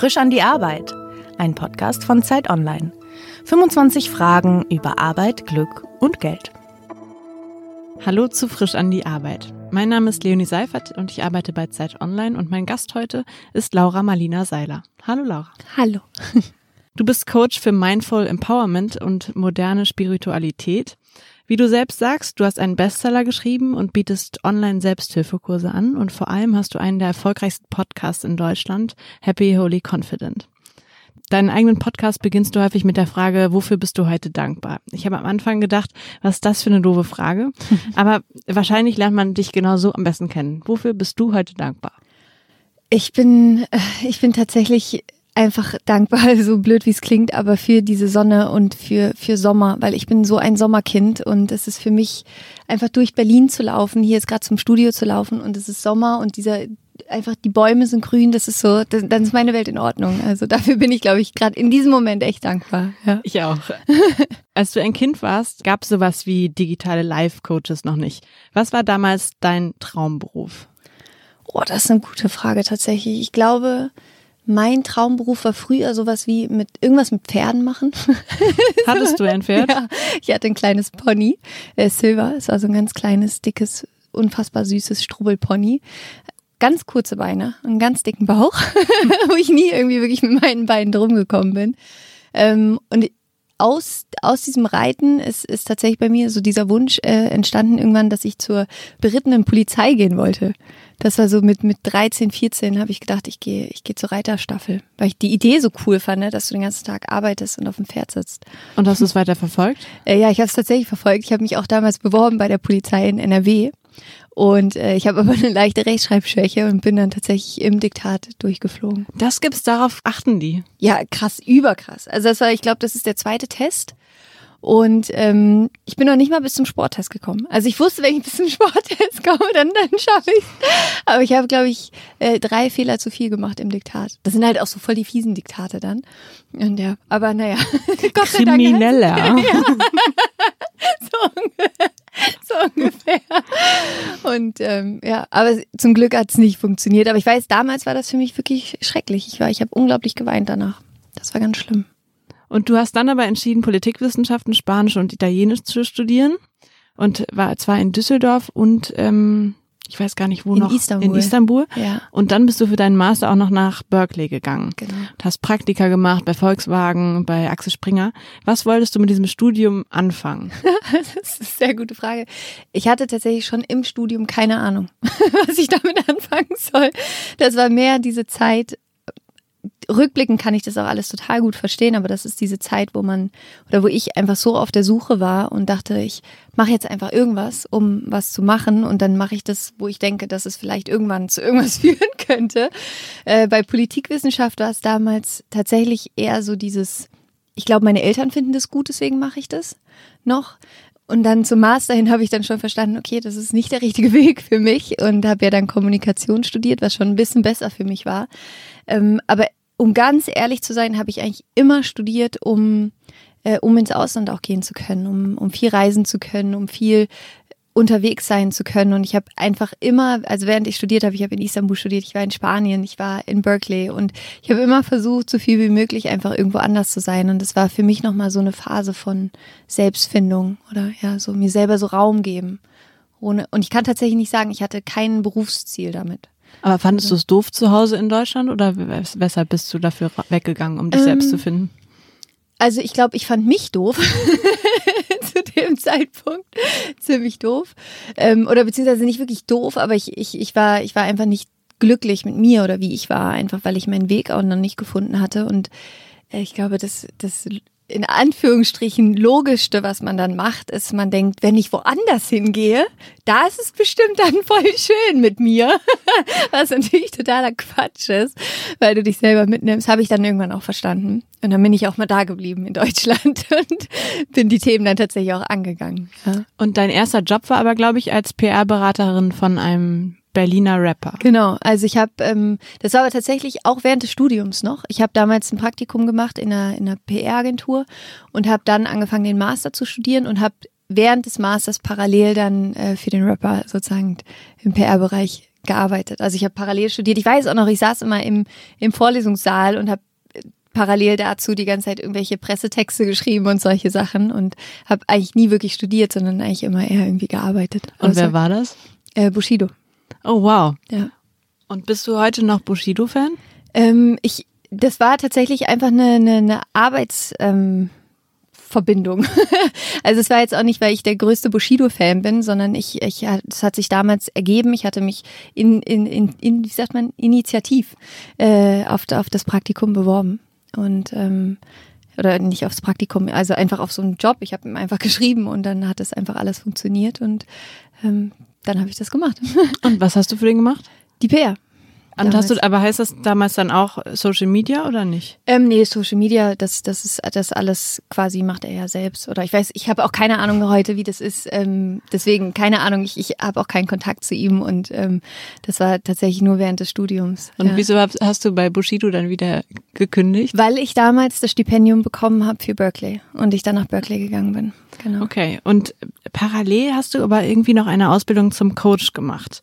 Frisch an die Arbeit, ein Podcast von Zeit Online. 25 Fragen über Arbeit, Glück und Geld. Hallo zu Frisch an die Arbeit. Mein Name ist Leonie Seifert und ich arbeite bei Zeit Online und mein Gast heute ist Laura Marlina Seiler. Hallo Laura. Hallo. Du bist Coach für Mindful Empowerment und moderne Spiritualität. Wie du selbst sagst, du hast einen Bestseller geschrieben und bietest online Selbsthilfekurse an und vor allem hast du einen der erfolgreichsten Podcasts in Deutschland, Happy Holy Confident. Deinen eigenen Podcast beginnst du häufig mit der Frage, wofür bist du heute dankbar? Ich habe am Anfang gedacht, was ist das für eine doofe Frage? Aber wahrscheinlich lernt man dich genau so am besten kennen. Wofür bist du heute dankbar? Ich bin, äh, ich bin tatsächlich einfach dankbar, so blöd wie es klingt, aber für diese Sonne und für, für Sommer, weil ich bin so ein Sommerkind und es ist für mich einfach durch Berlin zu laufen, hier ist gerade zum Studio zu laufen und es ist Sommer und dieser einfach die Bäume sind grün, das ist so, das, dann ist meine Welt in Ordnung. Also dafür bin ich, glaube ich, gerade in diesem Moment echt dankbar. Ja. Ich auch. Als du ein Kind warst, gab es sowas wie digitale Life-Coaches noch nicht. Was war damals dein Traumberuf? Oh, das ist eine gute Frage tatsächlich. Ich glaube, mein Traumberuf war früher sowas wie mit irgendwas mit Pferden machen. Hattest du ein Pferd? Ja, ich hatte ein kleines Pony, äh, Silver. Es war so ein ganz kleines, dickes, unfassbar süßes Strubbelpony. Ganz kurze Beine, einen ganz dicken Bauch, wo ich nie irgendwie wirklich mit meinen Beinen drum gekommen bin. Ähm, und aus, aus diesem Reiten ist, ist tatsächlich bei mir so dieser Wunsch äh, entstanden irgendwann, dass ich zur berittenen Polizei gehen wollte. Das war so mit, mit 13, 14 habe ich gedacht, ich gehe ich gehe zur Reiterstaffel, weil ich die Idee so cool fand, ne, dass du den ganzen Tag arbeitest und auf dem Pferd sitzt. Und hast du es weiter verfolgt? Äh, ja, ich habe es tatsächlich verfolgt. Ich habe mich auch damals beworben bei der Polizei in NRW und äh, ich habe aber eine leichte Rechtschreibschwäche und bin dann tatsächlich im Diktat durchgeflogen. Das gibt's, darauf achten die. Ja, krass, überkrass. Also das war, ich glaube, das ist der zweite Test. Und ähm, ich bin noch nicht mal bis zum Sporttest gekommen. Also ich wusste, wenn ich bis zum Sporttest komme, dann, dann schaffe ich Aber ich habe, glaube ich, äh, drei Fehler zu viel gemacht im Diktat. Das sind halt auch so voll die fiesen Diktate dann. Und ja, aber naja. Krimineller. Ja. so, ungefähr, so ungefähr. Und ähm, ja, aber zum Glück hat es nicht funktioniert. Aber ich weiß, damals war das für mich wirklich schrecklich. Ich war, ich habe unglaublich geweint danach. Das war ganz schlimm. Und du hast dann aber entschieden, Politikwissenschaften, Spanisch und Italienisch zu studieren und war zwar in Düsseldorf und ähm, ich weiß gar nicht wo in noch Istanbul. in Istanbul. Ja. Und dann bist du für deinen Master auch noch nach Berkeley gegangen. Genau. Du hast Praktika gemacht bei Volkswagen, bei Axel Springer. Was wolltest du mit diesem Studium anfangen? das ist eine sehr gute Frage. Ich hatte tatsächlich schon im Studium keine Ahnung, was ich damit anfangen soll. Das war mehr diese Zeit, rückblickend kann ich das auch alles total gut verstehen, aber das ist diese Zeit, wo man oder wo ich einfach so auf der Suche war und dachte, ich mache jetzt einfach irgendwas, um was zu machen und dann mache ich das, wo ich denke, dass es vielleicht irgendwann zu irgendwas führen könnte. Äh, bei Politikwissenschaft war es damals tatsächlich eher so dieses, ich glaube, meine Eltern finden das gut, deswegen mache ich das noch. Und dann zum Master hin habe ich dann schon verstanden, okay, das ist nicht der richtige Weg für mich und habe ja dann Kommunikation studiert, was schon ein bisschen besser für mich war. Ähm, aber um ganz ehrlich zu sein, habe ich eigentlich immer studiert, um, äh, um ins Ausland auch gehen zu können, um, um viel reisen zu können, um viel unterwegs sein zu können. Und ich habe einfach immer, also während ich studiert habe, ich habe in Istanbul studiert, ich war in Spanien, ich war in Berkeley und ich habe immer versucht, so viel wie möglich einfach irgendwo anders zu sein. Und das war für mich nochmal so eine Phase von Selbstfindung oder ja, so mir selber so Raum geben. Ohne, und ich kann tatsächlich nicht sagen, ich hatte kein Berufsziel damit. Aber fandest du es doof zu Hause in Deutschland oder weshalb bist du dafür weggegangen, um dich ähm, selbst zu finden? Also ich glaube, ich fand mich doof dem Zeitpunkt ziemlich doof. Ähm, oder beziehungsweise nicht wirklich doof, aber ich, ich, ich war ich war einfach nicht glücklich mit mir oder wie ich war, einfach weil ich meinen Weg auch noch nicht gefunden hatte. Und äh, ich glaube, das das in Anführungsstrichen logischste, was man dann macht, ist, man denkt, wenn ich woanders hingehe, da ist es bestimmt dann voll schön mit mir. Was natürlich totaler Quatsch ist, weil du dich selber mitnimmst, habe ich dann irgendwann auch verstanden. Und dann bin ich auch mal da geblieben in Deutschland und bin die Themen dann tatsächlich auch angegangen. Ja. Und dein erster Job war aber, glaube ich, als PR-Beraterin von einem Berliner Rapper. Genau, also ich habe, ähm, das war aber tatsächlich auch während des Studiums noch. Ich habe damals ein Praktikum gemacht in einer, in einer PR-Agentur und habe dann angefangen, den Master zu studieren und habe während des Masters parallel dann äh, für den Rapper sozusagen im PR-Bereich gearbeitet. Also ich habe parallel studiert. Ich weiß auch noch, ich saß immer im, im Vorlesungssaal und habe parallel dazu die ganze Zeit irgendwelche Pressetexte geschrieben und solche Sachen und habe eigentlich nie wirklich studiert, sondern eigentlich immer eher irgendwie gearbeitet. Und wer war das? Äh, Bushido. Oh wow. Ja. Und bist du heute noch Bushido-Fan? Ähm, ich, das war tatsächlich einfach eine, eine, eine Arbeits, ähm, Verbindung. also es war jetzt auch nicht, weil ich der größte Bushido-Fan bin, sondern ich, ich, es hat sich damals ergeben. Ich hatte mich in, in, in, in wie sagt man, initiativ äh, auf, auf das Praktikum beworben und ähm, oder nicht aufs Praktikum, also einfach auf so einen Job. Ich habe ihm einfach geschrieben und dann hat das einfach alles funktioniert und ähm, dann habe ich das gemacht. Und was hast du für den gemacht? Die PR. Und hast du, aber heißt das damals dann auch Social Media oder nicht? Ähm, nee, Social Media, das, das ist das alles quasi macht er ja selbst. Oder ich weiß, ich habe auch keine Ahnung heute, wie das ist. Ähm, deswegen keine Ahnung, ich, ich habe auch keinen Kontakt zu ihm und ähm, das war tatsächlich nur während des Studiums. Und ja. wieso hast du bei Bushido dann wieder gekündigt? Weil ich damals das Stipendium bekommen habe für Berkeley und ich dann nach Berkeley gegangen bin. Genau. Okay. Und parallel hast du aber irgendwie noch eine Ausbildung zum Coach gemacht.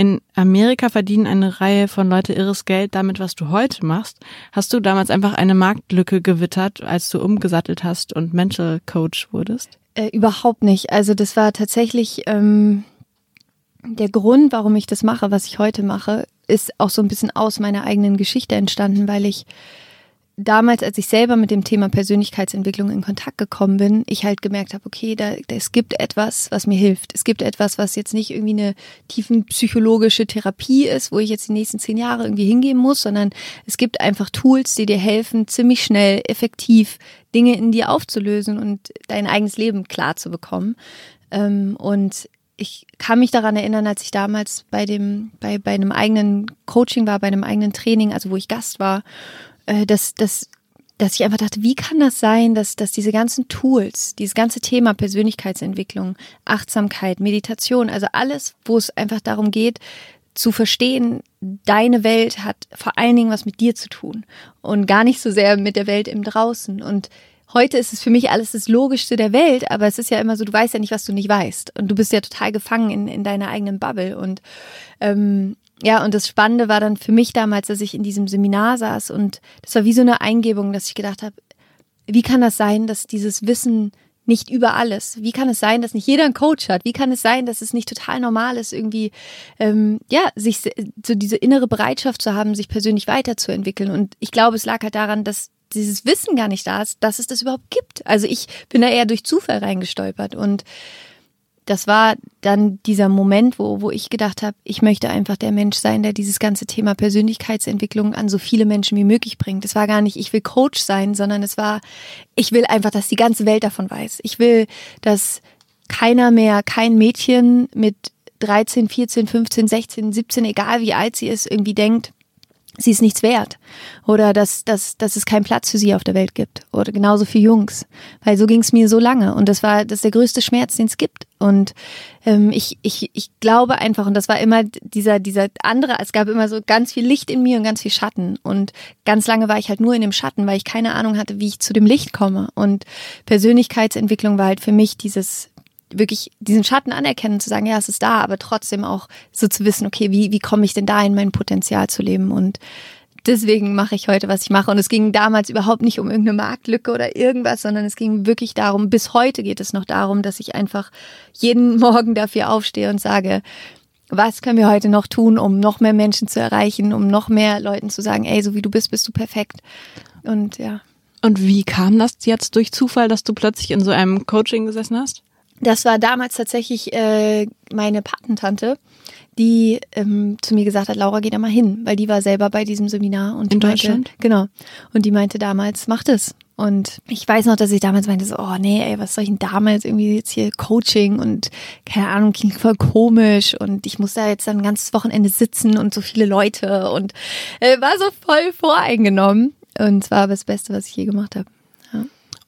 In Amerika verdienen eine Reihe von Leute irres Geld damit, was du heute machst. Hast du damals einfach eine Marktlücke gewittert, als du umgesattelt hast und Mental Coach wurdest? Äh, überhaupt nicht. Also das war tatsächlich ähm, der Grund, warum ich das mache, was ich heute mache, ist auch so ein bisschen aus meiner eigenen Geschichte entstanden, weil ich damals, als ich selber mit dem Thema Persönlichkeitsentwicklung in Kontakt gekommen bin, ich halt gemerkt habe, okay, da, da, es gibt etwas, was mir hilft. Es gibt etwas, was jetzt nicht irgendwie eine tiefen psychologische Therapie ist, wo ich jetzt die nächsten zehn Jahre irgendwie hingehen muss, sondern es gibt einfach Tools, die dir helfen, ziemlich schnell, effektiv Dinge in dir aufzulösen und dein eigenes Leben klar zu bekommen. Ähm, und ich kann mich daran erinnern, als ich damals bei dem, bei, bei einem eigenen Coaching war, bei einem eigenen Training, also wo ich Gast war äh, dass, dass, dass ich einfach dachte, wie kann das sein, dass, dass diese ganzen Tools, dieses ganze Thema Persönlichkeitsentwicklung, Achtsamkeit, Meditation, also alles, wo es einfach darum geht, zu verstehen, deine Welt hat vor allen Dingen was mit dir zu tun und gar nicht so sehr mit der Welt im Draußen. Und heute ist es für mich alles das Logischste der Welt, aber es ist ja immer so, du weißt ja nicht, was du nicht weißt. Und du bist ja total gefangen in, in deiner eigenen Bubble. Und ähm, ja, und das Spannende war dann für mich damals, dass ich in diesem Seminar saß und das war wie so eine Eingebung, dass ich gedacht habe, wie kann das sein, dass dieses Wissen nicht über alles? Wie kann es sein, dass nicht jeder einen Coach hat? Wie kann es sein, dass es nicht total normal ist, irgendwie ähm, ja sich so diese innere Bereitschaft zu haben, sich persönlich weiterzuentwickeln? Und ich glaube, es lag halt daran, dass dieses Wissen gar nicht da ist, dass es das überhaupt gibt. Also ich bin da eher durch Zufall reingestolpert und das war dann dieser Moment, wo, wo ich gedacht habe, ich möchte einfach der Mensch sein, der dieses ganze Thema Persönlichkeitsentwicklung an so viele Menschen wie möglich bringt. Es war gar nicht, ich will Coach sein, sondern es war, ich will einfach, dass die ganze Welt davon weiß. Ich will, dass keiner mehr, kein Mädchen mit 13, 14, 15, 16, 17, egal wie alt sie ist, irgendwie denkt, sie ist nichts wert. Oder dass, dass, dass es keinen Platz für sie auf der Welt gibt. Oder genauso für Jungs, weil so ging es mir so lange. Und das war das ist der größte Schmerz, den es gibt. Und ähm, ich, ich, ich glaube einfach und das war immer dieser dieser andere, es gab immer so ganz viel Licht in mir und ganz viel Schatten. Und ganz lange war ich halt nur in dem Schatten, weil ich keine Ahnung hatte, wie ich zu dem Licht komme. Und Persönlichkeitsentwicklung war halt für mich dieses wirklich diesen Schatten anerkennen, zu sagen, ja, es ist da, aber trotzdem auch so zu wissen, okay, wie, wie komme ich denn da in mein Potenzial zu leben und deswegen mache ich heute, was ich mache. Und es ging damals überhaupt nicht um irgendeine Marktlücke oder irgendwas, sondern es ging wirklich darum, bis heute geht es noch darum, dass ich einfach jeden Morgen dafür aufstehe und sage, was können wir heute noch tun, um noch mehr Menschen zu erreichen, um noch mehr Leuten zu sagen, ey, so wie du bist, bist du perfekt. Und ja. Und wie kam das jetzt durch Zufall, dass du plötzlich in so einem Coaching gesessen hast? Das war damals tatsächlich äh, meine Patentante, die ähm, zu mir gesagt hat, Laura, geh da mal hin, weil die war selber bei diesem Seminar und in meinte, Deutschland. Genau. Und die meinte damals, mach das. Und ich weiß noch, dass ich damals meinte so, oh nee, ey, was soll ich denn damals irgendwie jetzt hier Coaching und keine Ahnung, klingt voll komisch und ich muss da jetzt dann ein ganzes Wochenende sitzen und so viele Leute und äh, war so voll voreingenommen. Und es war das Beste, was ich je gemacht habe.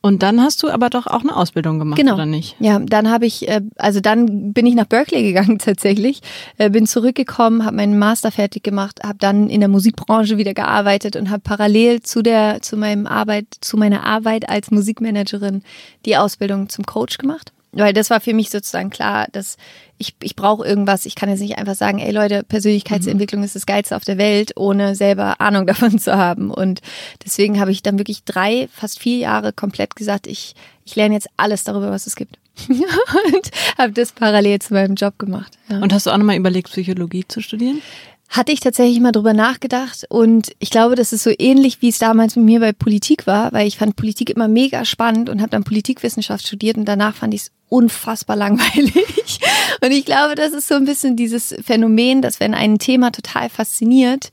Und dann hast du aber doch auch eine Ausbildung gemacht, genau. oder nicht? Ja, dann habe ich, äh, also dann bin ich nach Berkeley gegangen tatsächlich, äh, bin zurückgekommen, habe meinen Master fertig gemacht, habe dann in der Musikbranche wieder gearbeitet und habe parallel zu der, zu meinem Arbeit, zu meiner Arbeit als Musikmanagerin die Ausbildung zum Coach gemacht. Weil das war für mich sozusagen klar, dass ich, ich brauche irgendwas. Ich kann jetzt nicht einfach sagen, ey Leute, Persönlichkeitsentwicklung mhm. ist das Geilste auf der Welt, ohne selber Ahnung davon zu haben. Und deswegen habe ich dann wirklich drei, fast vier Jahre komplett gesagt, ich, ich lerne jetzt alles darüber, was es gibt. und habe das parallel zu meinem Job gemacht. Ja. Und hast du auch nochmal überlegt, Psychologie zu studieren? Hatte ich tatsächlich mal drüber nachgedacht und ich glaube, das ist so ähnlich, wie es damals mit mir bei Politik war, weil ich fand Politik immer mega spannend und habe dann Politikwissenschaft studiert und danach fand ich es unfassbar langweilig. Und ich glaube, das ist so ein bisschen dieses Phänomen, dass wenn ein Thema total fasziniert,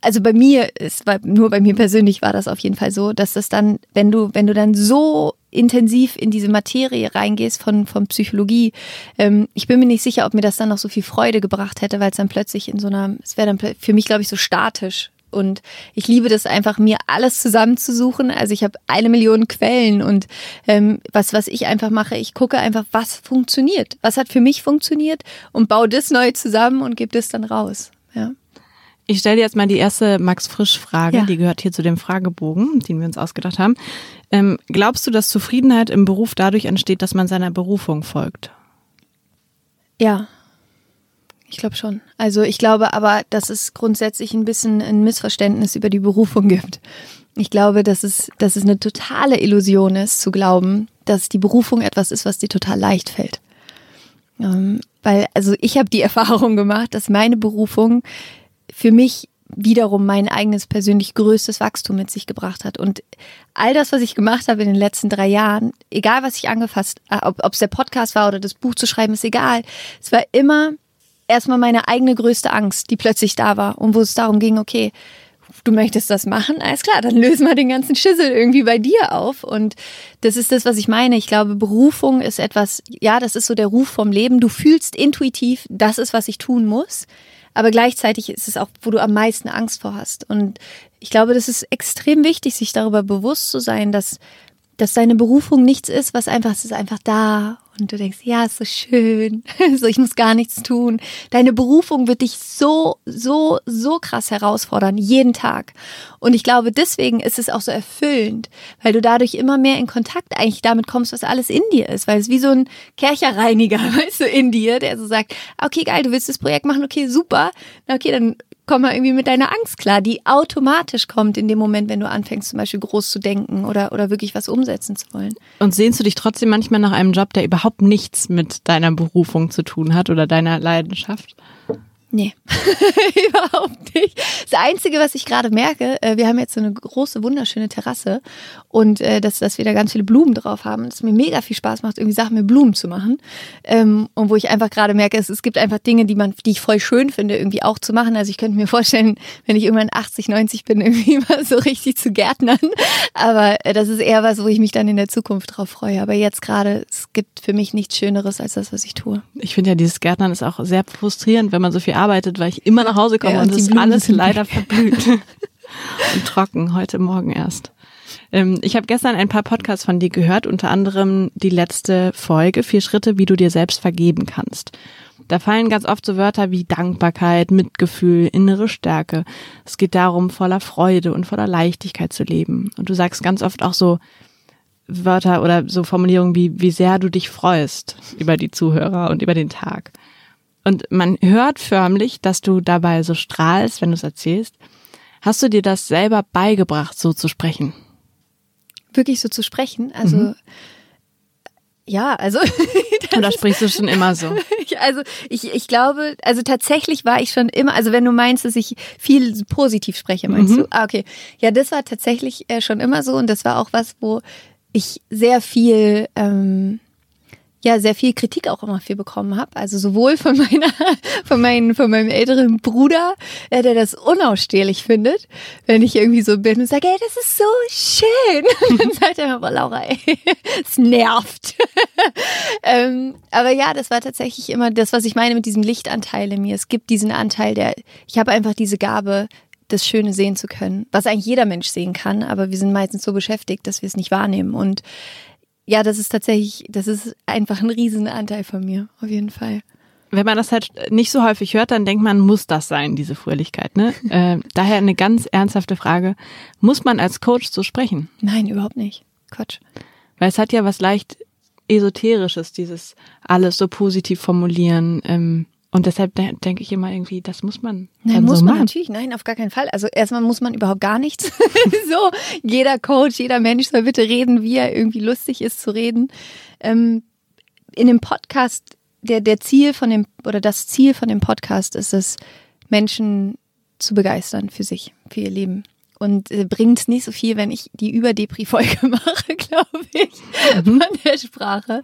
also bei mir, war nur bei mir persönlich war das auf jeden Fall so, dass das dann, wenn du, wenn du dann so intensiv in diese Materie reingehst von, von Psychologie, ähm, ich bin mir nicht sicher, ob mir das dann noch so viel Freude gebracht hätte, weil es dann plötzlich in so einer, es wäre dann für mich, glaube ich, so statisch. Und ich liebe das einfach, mir alles zusammenzusuchen. Also ich habe eine Million Quellen und ähm, was, was ich einfach mache, ich gucke einfach, was funktioniert. Was hat für mich funktioniert und baue das neu zusammen und gebe das dann raus. Ja. Ich stelle dir jetzt mal die erste Max Frisch-Frage, ja. die gehört hier zu dem Fragebogen, den wir uns ausgedacht haben. Ähm, glaubst du, dass Zufriedenheit im Beruf dadurch entsteht, dass man seiner Berufung folgt? Ja, ich glaube schon. Also ich glaube aber, dass es grundsätzlich ein bisschen ein Missverständnis über die Berufung gibt. Ich glaube, dass es, dass es eine totale Illusion ist, zu glauben, dass die Berufung etwas ist, was dir total leicht fällt. Ähm, weil, also ich habe die Erfahrung gemacht, dass meine Berufung für mich wiederum mein eigenes persönlich größtes Wachstum mit sich gebracht hat. Und all das, was ich gemacht habe in den letzten drei Jahren, egal was ich angefasst, äh, ob es der Podcast war oder das Buch zu schreiben, ist egal. Es war immer erstmal meine eigene größte Angst, die plötzlich da war und wo es darum ging, okay, du möchtest das machen, alles klar, dann lösen wir den ganzen Schissel irgendwie bei dir auf. Und das ist das, was ich meine. Ich glaube, Berufung ist etwas, ja, das ist so der Ruf vom Leben. Du fühlst intuitiv, das ist, was ich tun muss. Aber gleichzeitig ist es auch, wo du am meisten Angst vor hast. Und ich glaube, das ist extrem wichtig, sich darüber bewusst zu sein, dass, dass deine Berufung nichts ist, was einfach, es ist einfach da und du denkst, ja, ist so schön, so ich muss gar nichts tun. Deine Berufung wird dich so, so, so krass herausfordern, jeden Tag. Und ich glaube, deswegen ist es auch so erfüllend, weil du dadurch immer mehr in Kontakt eigentlich damit kommst, was alles in dir ist, weil es wie so ein Kercherreiniger, weißt du, in dir, der so sagt, okay, geil, du willst das Projekt machen, okay, super, okay, dann komm mal irgendwie mit deiner Angst klar, die automatisch kommt in dem Moment, wenn du anfängst, zum Beispiel groß zu denken oder, oder wirklich was umsetzen zu wollen. Und sehnst du dich trotzdem manchmal nach einem Job, der überhaupt nichts mit deiner Berufung zu tun hat oder deiner Leidenschaft? Nee, überhaupt nicht. Das Einzige, was ich gerade merke, äh, wir haben jetzt so eine große, wunderschöne Terrasse und äh, dass, dass wir da ganz viele Blumen drauf haben, dass es mir mega viel Spaß macht, irgendwie Sachen mit Blumen zu machen. Ähm, und wo ich einfach gerade merke, es, es gibt einfach Dinge, die man, die ich voll schön finde, irgendwie auch zu machen. Also ich könnte mir vorstellen, wenn ich irgendwann 80, 90 bin, irgendwie mal so richtig zu gärtnern. Aber äh, das ist eher was, wo ich mich dann in der Zukunft drauf freue. Aber jetzt gerade, es gibt für mich nichts Schöneres als das, was ich tue. Ich finde ja, dieses Gärtnern ist auch sehr frustrierend, wenn man so viel arbeitet, weil ich immer nach Hause komme ja, und, und es alles leider verblüht und trocken, heute Morgen erst. Ähm, ich habe gestern ein paar Podcasts von dir gehört, unter anderem die letzte Folge, vier Schritte, wie du dir selbst vergeben kannst. Da fallen ganz oft so Wörter wie Dankbarkeit, Mitgefühl, innere Stärke. Es geht darum, voller Freude und voller Leichtigkeit zu leben. Und du sagst ganz oft auch so Wörter oder so Formulierungen wie, wie sehr du dich freust über die Zuhörer und über den Tag. Und man hört förmlich, dass du dabei so strahlst, wenn du es erzählst. Hast du dir das selber beigebracht, so zu sprechen? Wirklich so zu sprechen? Also, mhm. ja, also. Oder sprichst du schon immer so? also, ich, ich glaube, also tatsächlich war ich schon immer, also wenn du meinst, dass ich viel positiv spreche, meinst mhm. du? Ah, okay. Ja, das war tatsächlich äh, schon immer so und das war auch was, wo ich sehr viel, ähm, ja sehr viel Kritik auch immer viel bekommen habe. Also sowohl von meiner, von meinem, von meinem älteren Bruder, äh, der das unausstehlich findet, wenn ich irgendwie so bin und sage, ey, das ist so schön. Und dann sagt er immer, Laura, ey, es nervt. ähm, aber ja, das war tatsächlich immer das, was ich meine mit diesem Lichtanteil in mir. Es gibt diesen Anteil, der, ich habe einfach diese Gabe, das Schöne sehen zu können, was eigentlich jeder Mensch sehen kann, aber wir sind meistens so beschäftigt, dass wir es nicht wahrnehmen. Und ja, das ist tatsächlich, das ist einfach ein Riesenanteil von mir, auf jeden Fall. Wenn man das halt nicht so häufig hört, dann denkt man, muss das sein, diese Fröhlichkeit. Ne? äh, daher eine ganz ernsthafte Frage. Muss man als Coach so sprechen? Nein, überhaupt nicht. Quatsch. Weil es hat ja was leicht Esoterisches, dieses alles so positiv formulieren. Ähm, und deshalb de denke ich immer irgendwie, das muss man. Nein, muss so man machen. natürlich, nein, auf gar keinen Fall. Also erstmal muss man überhaupt gar nichts. so, jeder Coach, jeder Mensch soll bitte reden, wie er irgendwie lustig ist zu reden. Ähm, in dem Podcast, der, der Ziel von dem, oder das Ziel von dem Podcast ist es, Menschen zu begeistern für sich, für ihr Leben. Und äh, bringt nicht so viel, wenn ich die Überdepri-Folge mache, glaube ich, von der Sprache.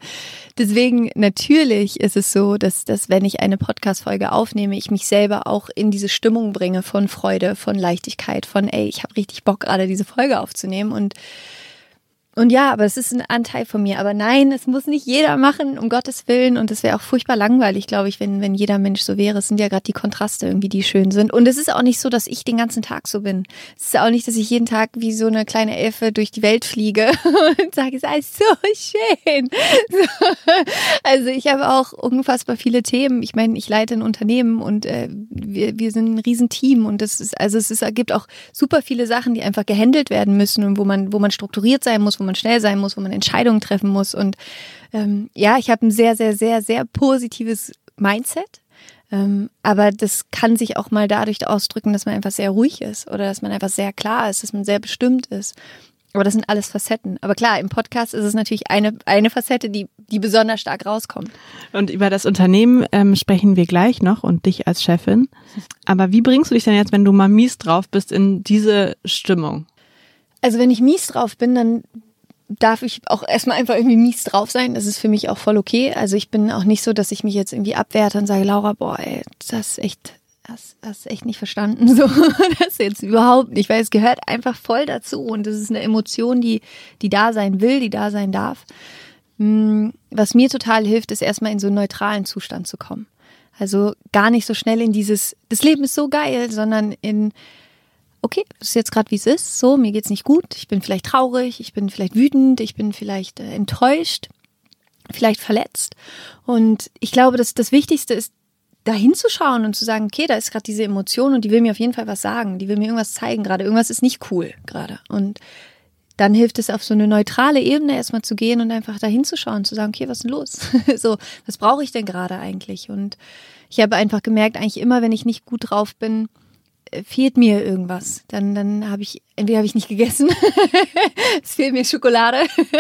Deswegen natürlich ist es so, dass, dass wenn ich eine Podcast-Folge aufnehme, ich mich selber auch in diese Stimmung bringe von Freude, von Leichtigkeit, von ey, ich habe richtig Bock, gerade diese Folge aufzunehmen. Und und ja, aber es ist ein Anteil von mir. Aber nein, es muss nicht jeder machen, um Gottes Willen. Und es wäre auch furchtbar langweilig, glaube ich, wenn, wenn jeder Mensch so wäre. Es sind ja gerade die Kontraste irgendwie, die schön sind. Und es ist auch nicht so, dass ich den ganzen Tag so bin. Es ist auch nicht, dass ich jeden Tag wie so eine kleine Elfe durch die Welt fliege und sage, es ist so schön. So. Also ich habe auch unfassbar viele Themen. Ich meine, ich leite ein Unternehmen und äh, wir, wir sind ein Riesenteam. Und das ist, also es ist, gibt auch super viele Sachen, die einfach gehandelt werden müssen und wo man, wo man strukturiert sein muss, wo man schnell sein muss, wo man Entscheidungen treffen muss. Und ähm, ja, ich habe ein sehr, sehr, sehr, sehr positives Mindset. Ähm, aber das kann sich auch mal dadurch ausdrücken, dass man einfach sehr ruhig ist oder dass man einfach sehr klar ist, dass man sehr bestimmt ist. Aber das sind alles Facetten. Aber klar, im Podcast ist es natürlich eine, eine Facette, die, die besonders stark rauskommt. Und über das Unternehmen ähm, sprechen wir gleich noch und dich als Chefin. Aber wie bringst du dich denn jetzt, wenn du mal mies drauf bist, in diese Stimmung? Also wenn ich mies drauf bin, dann darf ich auch erstmal einfach irgendwie mies drauf sein. Das ist für mich auch voll okay. Also ich bin auch nicht so, dass ich mich jetzt irgendwie abwerte und sage, Laura, boah, ey, das ist echt, das hast echt nicht verstanden. So, das jetzt überhaupt nicht, weil es gehört einfach voll dazu und das ist eine Emotion, die, die da sein will, die da sein darf. Hm, was mir total hilft, ist erstmal in so einen neutralen Zustand zu kommen. Also gar nicht so schnell in dieses, das Leben ist so geil, sondern in, okay, das ist jetzt gerade wie es ist, so, mir geht's nicht gut, ich bin vielleicht traurig, ich bin vielleicht wütend, ich bin vielleicht äh, enttäuscht, vielleicht verletzt. Und ich glaube, dass das Wichtigste ist, da hinzuschauen und zu sagen, okay, da ist gerade diese Emotion und die will mir auf jeden Fall was sagen, die will mir irgendwas zeigen gerade, irgendwas ist nicht cool gerade. Und dann hilft es auf so eine neutrale Ebene erstmal zu gehen und einfach da hinzuschauen, zu sagen, okay, was ist denn los? so, was brauche ich denn gerade eigentlich? Und ich habe einfach gemerkt, eigentlich immer, wenn ich nicht gut drauf bin, fehlt mir irgendwas. Dann, dann habe ich, entweder habe ich nicht gegessen, es fehlt mir Schokolade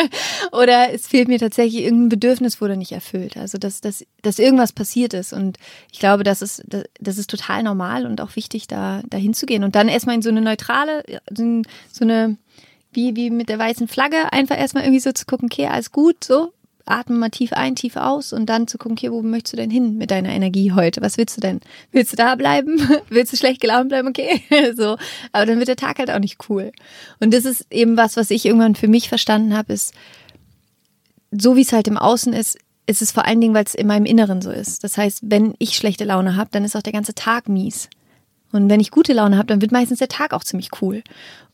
oder es fehlt mir tatsächlich irgendein Bedürfnis wurde nicht erfüllt. Also dass, dass, dass irgendwas passiert ist. Und ich glaube, das ist, das, das ist total normal und auch wichtig, da, da hinzugehen. Und dann erstmal in so eine neutrale, so eine, wie, wie mit der weißen Flagge, einfach erstmal irgendwie so zu gucken, okay, alles gut, so, atme mal tief ein, tief aus und dann zu gucken, okay, wo möchtest du denn hin mit deiner Energie heute? Was willst du denn? Willst du da bleiben? willst du schlecht gelaunt bleiben? Okay, so. Aber dann wird der Tag halt auch nicht cool. Und das ist eben was, was ich irgendwann für mich verstanden habe, ist, so wie es halt im Außen ist, ist es vor allen Dingen, weil es in meinem Inneren so ist. Das heißt, wenn ich schlechte Laune habe, dann ist auch der ganze Tag mies. Und wenn ich gute Laune habe, dann wird meistens der Tag auch ziemlich cool.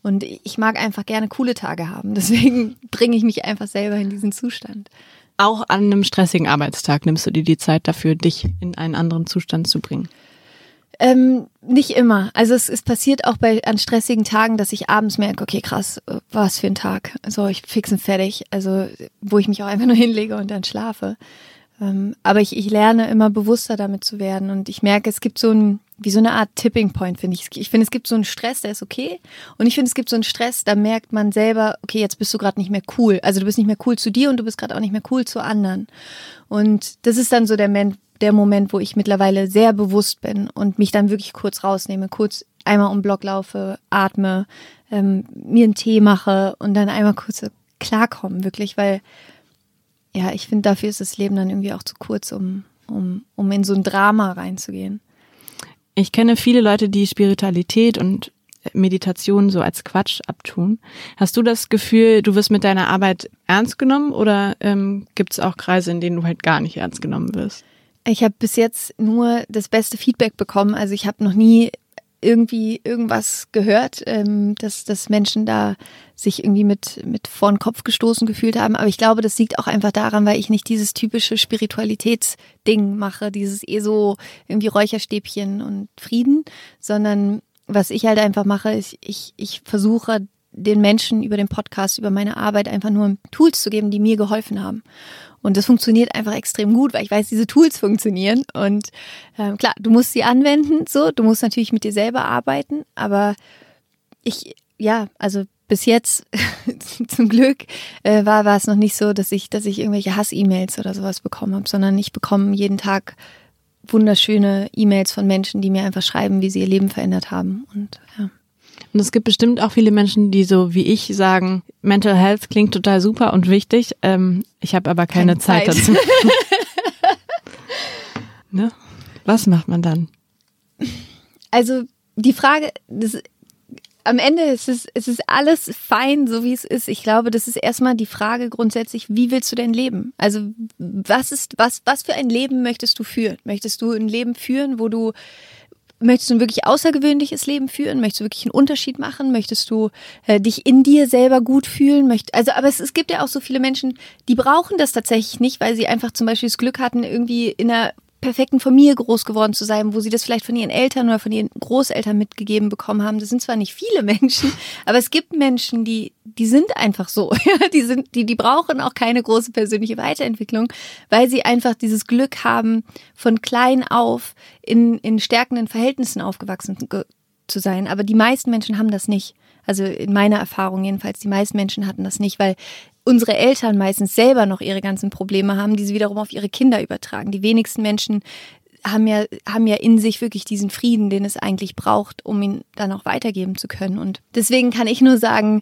Und ich mag einfach gerne coole Tage haben. Deswegen bringe ich mich einfach selber in diesen Zustand. Auch an einem stressigen Arbeitstag nimmst du dir die Zeit dafür, dich in einen anderen Zustand zu bringen? Ähm, nicht immer. Also es, es passiert auch bei an stressigen Tagen, dass ich abends merke, okay, krass, was für ein Tag. So, ich fix und fertig. Also, wo ich mich auch einfach nur hinlege und dann schlafe. Ähm, aber ich, ich lerne immer bewusster damit zu werden und ich merke, es gibt so ein, wie so eine Art Tipping Point, finde ich. Ich finde, es gibt so einen Stress, der ist okay. Und ich finde, es gibt so einen Stress, da merkt man selber, okay, jetzt bist du gerade nicht mehr cool. Also du bist nicht mehr cool zu dir und du bist gerade auch nicht mehr cool zu anderen. Und das ist dann so der, Moment, der Moment, wo ich mittlerweile sehr bewusst bin und mich dann wirklich kurz rausnehme, kurz einmal um Block laufe, atme, ähm, mir einen Tee mache und dann einmal kurz klarkommen, wirklich, weil ja, ich finde, dafür ist das Leben dann irgendwie auch zu kurz, um, um, um in so ein Drama reinzugehen. Ich kenne viele Leute, die Spiritualität und Meditation so als Quatsch abtun. Hast du das Gefühl, du wirst mit deiner Arbeit ernst genommen oder ähm, gibt es auch Kreise, in denen du halt gar nicht ernst genommen wirst? Ich habe bis jetzt nur das beste Feedback bekommen. Also ich habe noch nie irgendwie irgendwas gehört, ähm, dass, dass Menschen da sich irgendwie mit, mit vor den Kopf gestoßen gefühlt haben. Aber ich glaube, das liegt auch einfach daran, weil ich nicht dieses typische Spiritualitätsding mache, dieses eh so irgendwie Räucherstäbchen und Frieden, sondern was ich halt einfach mache, ist, ich, ich versuche den Menschen über den Podcast, über meine Arbeit einfach nur Tools zu geben, die mir geholfen haben. Und das funktioniert einfach extrem gut, weil ich weiß, diese Tools funktionieren. Und ähm, klar, du musst sie anwenden, so, du musst natürlich mit dir selber arbeiten, aber ich, ja, also bis jetzt zum Glück äh, war, war es noch nicht so, dass ich, dass ich irgendwelche Hass-E-Mails oder sowas bekommen habe, sondern ich bekomme jeden Tag wunderschöne E-Mails von Menschen, die mir einfach schreiben, wie sie ihr Leben verändert haben. Und ja. Und es gibt bestimmt auch viele Menschen, die so wie ich sagen, Mental Health klingt total super und wichtig. Ähm, ich habe aber keine, keine Zeit. Zeit dazu. ne? Was macht man dann? Also die Frage, das, am Ende ist es, es ist alles fein, so wie es ist. Ich glaube, das ist erstmal die Frage grundsätzlich, wie willst du denn leben? Also was ist, was, was für ein Leben möchtest du führen? Möchtest du ein Leben führen, wo du Möchtest du ein wirklich außergewöhnliches Leben führen? Möchtest du wirklich einen Unterschied machen? Möchtest du äh, dich in dir selber gut fühlen? Möcht, also, aber es, es gibt ja auch so viele Menschen, die brauchen das tatsächlich nicht, weil sie einfach zum Beispiel das Glück hatten, irgendwie in einer perfekten Familie groß geworden zu sein, wo sie das vielleicht von ihren Eltern oder von ihren Großeltern mitgegeben bekommen haben. Das sind zwar nicht viele Menschen, aber es gibt Menschen, die, die sind einfach so. die sind, die, die brauchen auch keine große persönliche Weiterentwicklung, weil sie einfach dieses Glück haben, von klein auf in, in stärkenden Verhältnissen aufgewachsen zu sein. Aber die meisten Menschen haben das nicht. Also in meiner Erfahrung jedenfalls, die meisten Menschen hatten das nicht, weil unsere Eltern meistens selber noch ihre ganzen Probleme haben, die sie wiederum auf ihre Kinder übertragen. Die wenigsten Menschen haben ja, haben ja in sich wirklich diesen Frieden, den es eigentlich braucht, um ihn dann auch weitergeben zu können. Und deswegen kann ich nur sagen,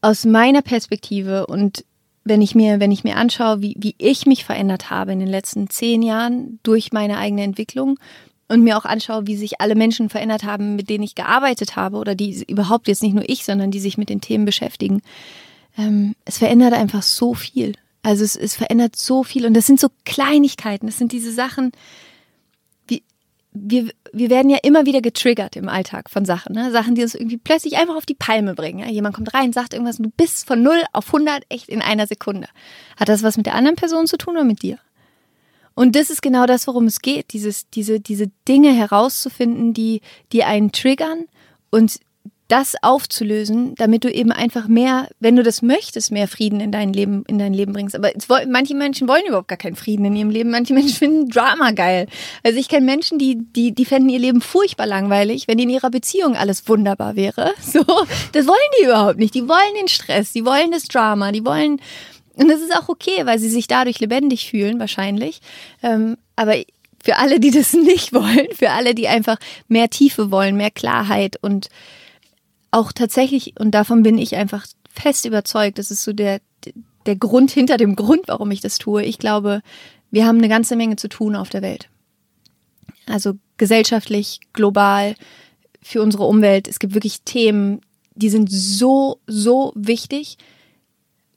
aus meiner Perspektive und wenn ich mir, wenn ich mir anschaue, wie, wie ich mich verändert habe in den letzten zehn Jahren durch meine eigene Entwicklung und mir auch anschaue, wie sich alle Menschen verändert haben, mit denen ich gearbeitet habe oder die überhaupt jetzt nicht nur ich, sondern die sich mit den Themen beschäftigen, ähm, es verändert einfach so viel. Also es, es verändert so viel und das sind so Kleinigkeiten, das sind diese Sachen, wie, wir, wir werden ja immer wieder getriggert im Alltag von Sachen, ne? Sachen, die uns irgendwie plötzlich einfach auf die Palme bringen. Ja? Jemand kommt rein, sagt irgendwas und du bist von 0 auf 100 echt in einer Sekunde. Hat das was mit der anderen Person zu tun oder mit dir? Und das ist genau das, worum es geht, dieses, diese, diese Dinge herauszufinden, die, die einen triggern und das aufzulösen, damit du eben einfach mehr, wenn du das möchtest, mehr Frieden in dein Leben, in dein Leben bringst. Aber manche Menschen wollen überhaupt gar keinen Frieden in ihrem Leben. Manche Menschen finden Drama geil. Also ich kenne Menschen, die, die, die fänden ihr Leben furchtbar langweilig, wenn in ihrer Beziehung alles wunderbar wäre. So, das wollen die überhaupt nicht. Die wollen den Stress, die wollen das Drama, die wollen, und das ist auch okay, weil sie sich dadurch lebendig fühlen, wahrscheinlich. Ähm, aber für alle, die das nicht wollen, für alle, die einfach mehr Tiefe wollen, mehr Klarheit und auch tatsächlich, und davon bin ich einfach fest überzeugt, das ist so der, der Grund hinter dem Grund, warum ich das tue. Ich glaube, wir haben eine ganze Menge zu tun auf der Welt. Also gesellschaftlich, global, für unsere Umwelt. Es gibt wirklich Themen, die sind so, so wichtig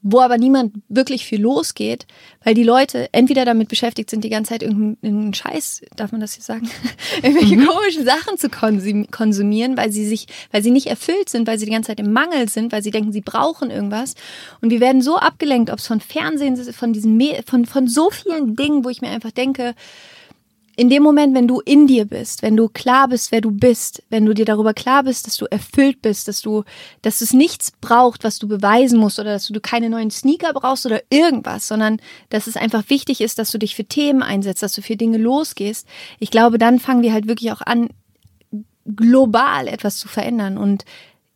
wo aber niemand wirklich viel losgeht, weil die Leute entweder damit beschäftigt sind, die ganze Zeit irgendeinen Scheiß, darf man das hier sagen, irgendwelche mhm. komischen Sachen zu konsumieren, weil sie sich, weil sie nicht erfüllt sind, weil sie die ganze Zeit im Mangel sind, weil sie denken, sie brauchen irgendwas. Und wir werden so abgelenkt, ob es von Fernsehen, von diesen, von, von so vielen Dingen, wo ich mir einfach denke, in dem Moment, wenn du in dir bist, wenn du klar bist, wer du bist, wenn du dir darüber klar bist, dass du erfüllt bist, dass du, dass es nichts braucht, was du beweisen musst oder dass du keine neuen Sneaker brauchst oder irgendwas, sondern dass es einfach wichtig ist, dass du dich für Themen einsetzt, dass du für Dinge losgehst. Ich glaube, dann fangen wir halt wirklich auch an, global etwas zu verändern und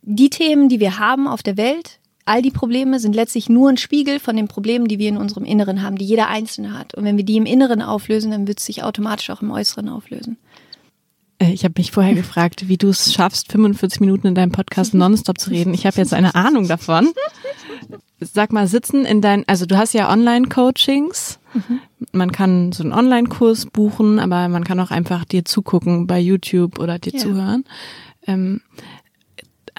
die Themen, die wir haben auf der Welt, all die Probleme sind letztlich nur ein Spiegel von den Problemen, die wir in unserem Inneren haben, die jeder Einzelne hat. Und wenn wir die im Inneren auflösen, dann wird es sich automatisch auch im Äußeren auflösen. Äh, ich habe mich vorher gefragt, wie du es schaffst, 45 Minuten in deinem Podcast nonstop zu reden. Ich habe jetzt eine Ahnung davon. Sag mal, sitzen in dein, also du hast ja Online-Coachings. Mhm. Man kann so einen Online-Kurs buchen, aber man kann auch einfach dir zugucken bei YouTube oder dir ja. zuhören. Ähm,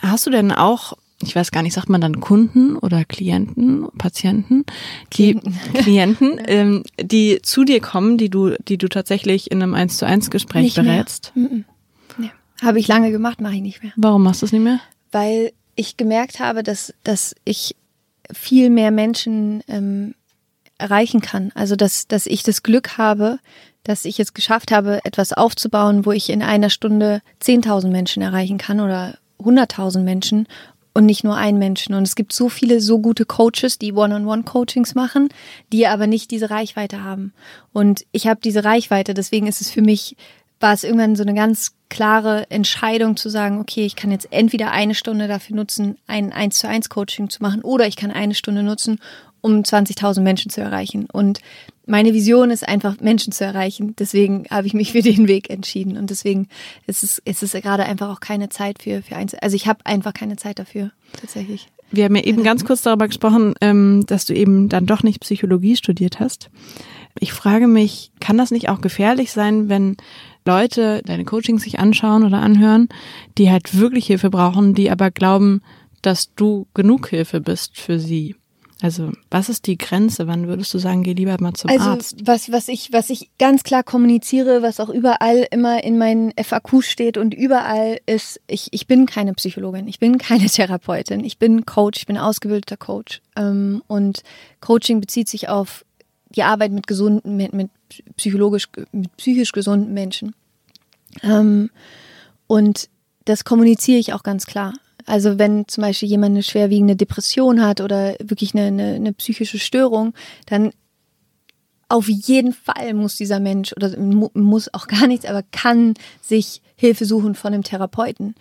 hast du denn auch ich weiß gar nicht, sagt man dann Kunden oder Klienten, Patienten, die Klienten, ähm, die zu dir kommen, die du, die du tatsächlich in einem eins zu eins Gespräch nicht berätst? Mehr. Nee. Habe ich lange gemacht, mache ich nicht mehr. Warum machst du es nicht mehr? Weil ich gemerkt habe, dass, dass ich viel mehr Menschen ähm, erreichen kann. Also dass, dass ich das Glück habe, dass ich es geschafft habe, etwas aufzubauen, wo ich in einer Stunde 10.000 Menschen erreichen kann oder 100.000 Menschen und nicht nur einen Menschen. Und es gibt so viele so gute Coaches, die One-on-One-Coachings machen, die aber nicht diese Reichweite haben. Und ich habe diese Reichweite, deswegen ist es für mich, war es irgendwann so eine ganz klare Entscheidung zu sagen, okay, ich kann jetzt entweder eine Stunde dafür nutzen, ein 1 zu 1 Coaching zu machen, oder ich kann eine Stunde nutzen, um 20.000 Menschen zu erreichen. Und meine Vision ist einfach, Menschen zu erreichen. Deswegen habe ich mich für den Weg entschieden. Und deswegen ist es, ist es gerade einfach auch keine Zeit für, für Einzel Also ich habe einfach keine Zeit dafür, tatsächlich. Wir haben ja eben ganz kurz darüber gesprochen, ähm, dass du eben dann doch nicht Psychologie studiert hast. Ich frage mich, kann das nicht auch gefährlich sein, wenn Leute deine Coachings sich anschauen oder anhören, die halt wirklich Hilfe brauchen, die aber glauben, dass du genug Hilfe bist für sie? Also, was ist die Grenze? Wann würdest du sagen, geh lieber mal zum also, Arzt? Was, was, ich, was ich ganz klar kommuniziere, was auch überall immer in meinen FAQ steht und überall ist, ich, ich bin keine Psychologin, ich bin keine Therapeutin, ich bin Coach, ich bin ausgebildeter Coach. Ähm, und Coaching bezieht sich auf die Arbeit mit gesunden, mit, mit psychologisch, mit psychisch gesunden Menschen. Ähm, und das kommuniziere ich auch ganz klar. Also wenn zum Beispiel jemand eine schwerwiegende Depression hat oder wirklich eine, eine, eine psychische Störung, dann auf jeden Fall muss dieser Mensch oder muss auch gar nichts, aber kann sich Hilfe suchen von einem Therapeuten.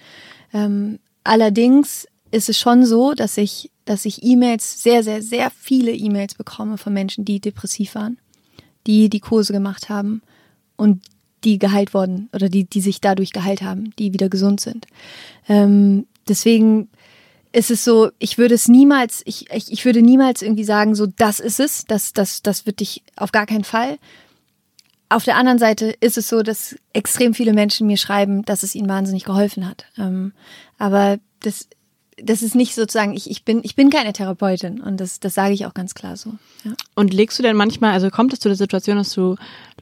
Ähm, allerdings ist es schon so, dass ich, dass ich E-Mails, sehr, sehr, sehr viele E-Mails bekomme von Menschen, die depressiv waren, die die Kurse gemacht haben und die geheilt wurden oder die, die sich dadurch geheilt haben, die wieder gesund sind. Ähm, deswegen ist es so, ich würde es niemals, ich, ich, ich würde niemals irgendwie sagen, so das ist es, das, das, das wird dich auf gar keinen Fall. Auf der anderen Seite ist es so, dass extrem viele Menschen mir schreiben, dass es ihnen wahnsinnig geholfen hat. Ähm, aber das, das ist nicht sozusagen, ich, ich, bin, ich bin keine Therapeutin und das, das sage ich auch ganz klar so. Ja. Und legst du denn manchmal, also kommt es zu der Situation, dass du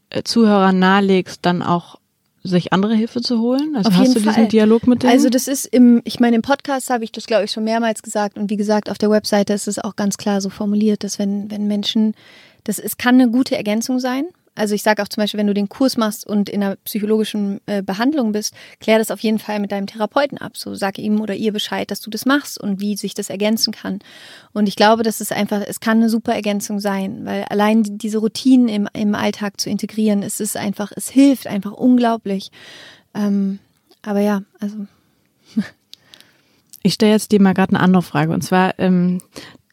äh, Zuhörern nahelegst, dann auch sich andere Hilfe zu holen? Also auf hast du diesen Fall. Dialog mit denen? Also das ist im, ich meine, im Podcast habe ich das, glaube ich, schon mehrmals gesagt und wie gesagt, auf der Webseite ist es auch ganz klar so formuliert, dass wenn, wenn Menschen, das es kann eine gute Ergänzung sein, also ich sage auch zum Beispiel, wenn du den Kurs machst und in einer psychologischen äh, Behandlung bist, klär das auf jeden Fall mit deinem Therapeuten ab. So sag ihm oder ihr Bescheid, dass du das machst und wie sich das ergänzen kann. Und ich glaube, dass es einfach, es kann eine super Ergänzung sein, weil allein diese Routinen im, im Alltag zu integrieren, es ist einfach, es hilft einfach unglaublich. Ähm, aber ja, also. Ich stelle jetzt dir mal gerade eine andere Frage. Und zwar, ähm,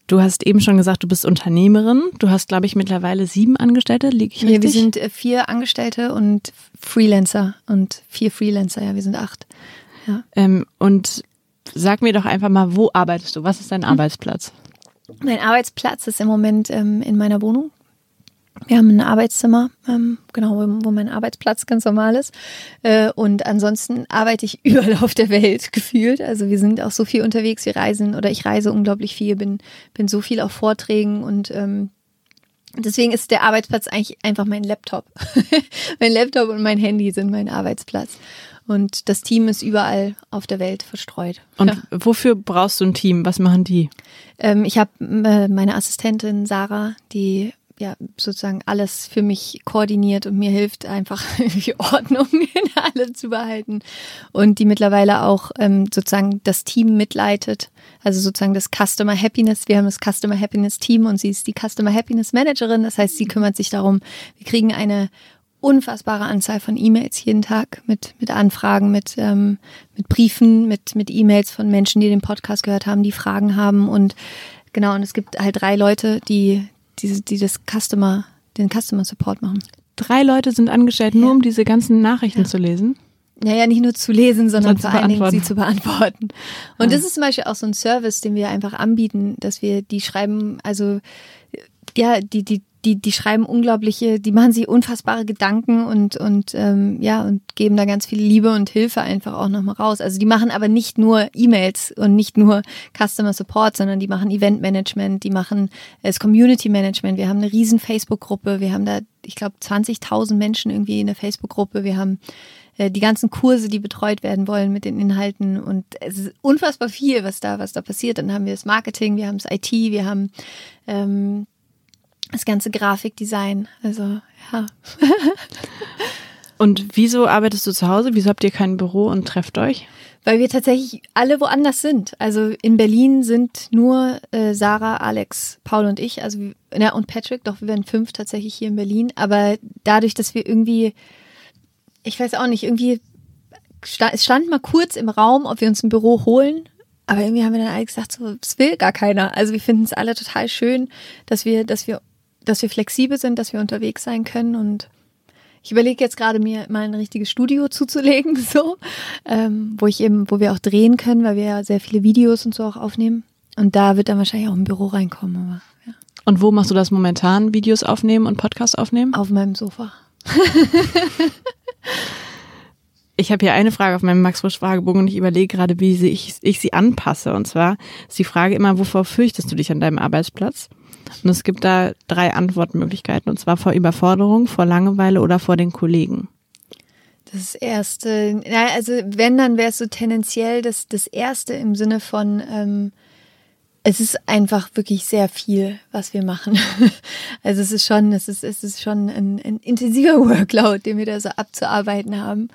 Du hast eben schon gesagt, du bist Unternehmerin. Du hast, glaube ich, mittlerweile sieben Angestellte. Liege ich richtig? Ja, wir sind äh, vier Angestellte und Freelancer und vier Freelancer. Ja, wir sind acht. Ja. Ähm, und sag mir doch einfach mal, wo arbeitest du? Was ist dein hm. Arbeitsplatz? Mein Arbeitsplatz ist im Moment ähm, in meiner Wohnung. Wir haben ein Arbeitszimmer, ähm, genau, wo, wo, mein Arbeitsplatz ganz normal ist. Äh, und ansonsten arbeite ich überall auf der Welt gefühlt. Also wir sind auch so viel unterwegs, wir reisen oder ich reise unglaublich viel, bin, bin so viel auf Vorträgen und ähm, deswegen ist der Arbeitsplatz eigentlich einfach mein Laptop. mein Laptop und mein Handy sind mein Arbeitsplatz. Und das Team ist überall auf der Welt verstreut. Und ja. wofür brauchst du ein Team? Was machen die? Ähm, ich habe äh, meine Assistentin Sarah, die ja sozusagen alles für mich koordiniert und mir hilft einfach die Ordnung in allem zu behalten und die mittlerweile auch ähm, sozusagen das Team mitleitet, also sozusagen das Customer Happiness. Wir haben das Customer Happiness Team und sie ist die Customer Happiness Managerin. Das heißt, sie kümmert sich darum. Wir kriegen eine unfassbare Anzahl von E-Mails jeden Tag mit, mit Anfragen, mit, ähm, mit Briefen, mit, mit E-Mails von Menschen, die den Podcast gehört haben, die Fragen haben und genau, und es gibt halt drei Leute, die, die, die das Customer, den Customer Support machen. Drei Leute sind angestellt, nur um diese ganzen Nachrichten ja. zu lesen. Naja, nicht nur zu lesen, sondern vor allen Dingen sie zu beantworten. Und ah. das ist zum Beispiel auch so ein Service, den wir einfach anbieten, dass wir die schreiben, also ja, die, die, die, die schreiben unglaubliche, die machen sich unfassbare Gedanken und, und ähm, ja, und geben da ganz viel Liebe und Hilfe einfach auch nochmal raus. Also die machen aber nicht nur E-Mails und nicht nur Customer Support, sondern die machen Event Management, die machen äh, das Community Management. Wir haben eine riesen Facebook-Gruppe, wir haben da, ich glaube, 20.000 Menschen irgendwie in der Facebook-Gruppe. Wir haben äh, die ganzen Kurse, die betreut werden wollen mit den Inhalten und es ist unfassbar viel, was da, was da passiert. Dann haben wir das Marketing, wir haben das IT, wir haben ähm, das ganze Grafikdesign. Also ja. Und wieso arbeitest du zu Hause? Wieso habt ihr kein Büro und trefft euch? Weil wir tatsächlich alle woanders sind. Also in Berlin sind nur äh, Sarah, Alex, Paul und ich, also ja, und Patrick, doch wir werden fünf tatsächlich hier in Berlin. Aber dadurch, dass wir irgendwie, ich weiß auch nicht, irgendwie, es stand mal kurz im Raum, ob wir uns ein Büro holen. Aber irgendwie haben wir dann alle gesagt, so, es will gar keiner. Also wir finden es alle total schön, dass wir, dass wir, dass wir flexibel sind, dass wir unterwegs sein können und ich überlege jetzt gerade mir mal ein richtiges Studio zuzulegen, so, ähm, wo ich eben, wo wir auch drehen können, weil wir ja sehr viele Videos und so auch aufnehmen. Und da wird dann wahrscheinlich auch ein Büro reinkommen, aber ja. Und wo machst du das momentan? Videos aufnehmen und Podcast aufnehmen? Auf meinem Sofa. ich habe hier eine Frage auf meinem Max Frisch Fragebogen und ich überlege gerade, wie ich, ich sie anpasse. Und zwar ist die Frage immer, wovor fürchtest du dich an deinem Arbeitsplatz? Und es gibt da drei Antwortmöglichkeiten, und zwar vor Überforderung, vor Langeweile oder vor den Kollegen. Das erste, na, also wenn, dann wäre es so tendenziell das, das erste im Sinne von, ähm, es ist einfach wirklich sehr viel, was wir machen. Also es ist schon, es ist, es ist schon ein, ein intensiver Workload, den wir da so abzuarbeiten haben.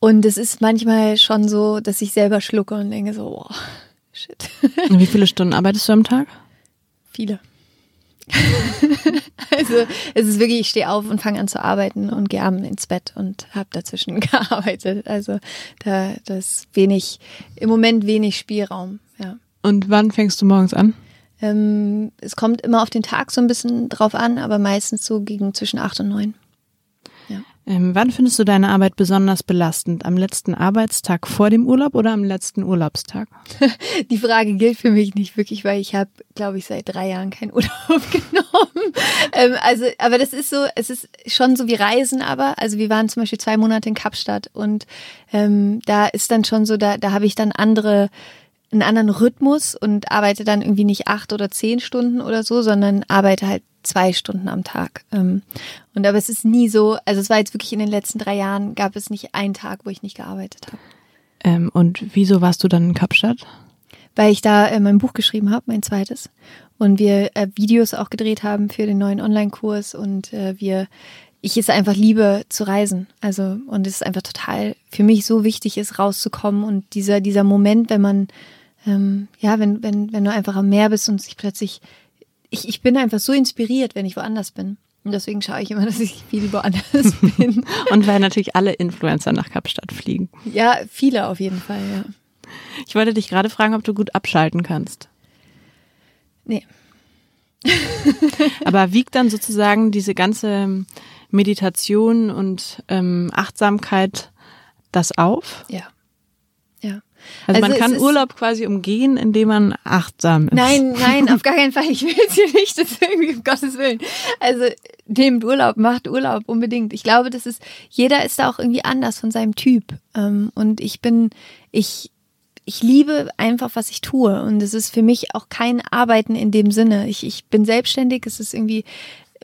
Und es ist manchmal schon so, dass ich selber schlucke und denke so, boah, shit. Und wie viele Stunden arbeitest du am Tag? Viele. also es ist wirklich, ich stehe auf und fange an zu arbeiten und gehe abends ins Bett und habe dazwischen gearbeitet. Also da das wenig, im Moment wenig Spielraum, ja. Und wann fängst du morgens an? Ähm, es kommt immer auf den Tag so ein bisschen drauf an, aber meistens so gegen zwischen acht und neun. Ähm, wann findest du deine Arbeit besonders belastend? Am letzten Arbeitstag vor dem Urlaub oder am letzten Urlaubstag? Die Frage gilt für mich nicht wirklich, weil ich habe, glaube ich, seit drei Jahren keinen Urlaub genommen. ähm, also, aber das ist so, es ist schon so wie Reisen, aber also wir waren zum Beispiel zwei Monate in Kapstadt und ähm, da ist dann schon so, da, da habe ich dann andere einen anderen Rhythmus und arbeite dann irgendwie nicht acht oder zehn Stunden oder so, sondern arbeite halt zwei Stunden am Tag. Ähm, und aber es ist nie so, also es war jetzt wirklich in den letzten drei Jahren, gab es nicht einen Tag, wo ich nicht gearbeitet habe. Ähm, und wieso warst du dann in Kapstadt? Weil ich da äh, mein Buch geschrieben habe, mein zweites. Und wir äh, Videos auch gedreht haben für den neuen Online-Kurs und äh, wir ich es einfach liebe zu reisen. Also, und es ist einfach total für mich so wichtig ist, rauszukommen und dieser, dieser Moment, wenn man, ähm, ja, wenn, wenn, wenn du einfach am Meer bist und sich plötzlich ich, ich bin einfach so inspiriert, wenn ich woanders bin. Und deswegen schaue ich immer, dass ich viel woanders bin. Und weil natürlich alle Influencer nach Kapstadt fliegen. Ja, viele auf jeden Fall, ja. Ich wollte dich gerade fragen, ob du gut abschalten kannst. Nee. Aber wiegt dann sozusagen diese ganze Meditation und ähm, Achtsamkeit das auf? Ja. Also, also man kann Urlaub quasi umgehen, indem man achtsam ist. Nein, nein, auf gar keinen Fall. Ich will es hier nicht, das irgendwie, um Gottes Willen. Also nehmt Urlaub, macht Urlaub unbedingt. Ich glaube, das ist, jeder ist da auch irgendwie anders von seinem Typ. Ähm, und ich bin, ich, ich liebe einfach, was ich tue. Und es ist für mich auch kein Arbeiten in dem Sinne. Ich, ich bin selbstständig, es ist irgendwie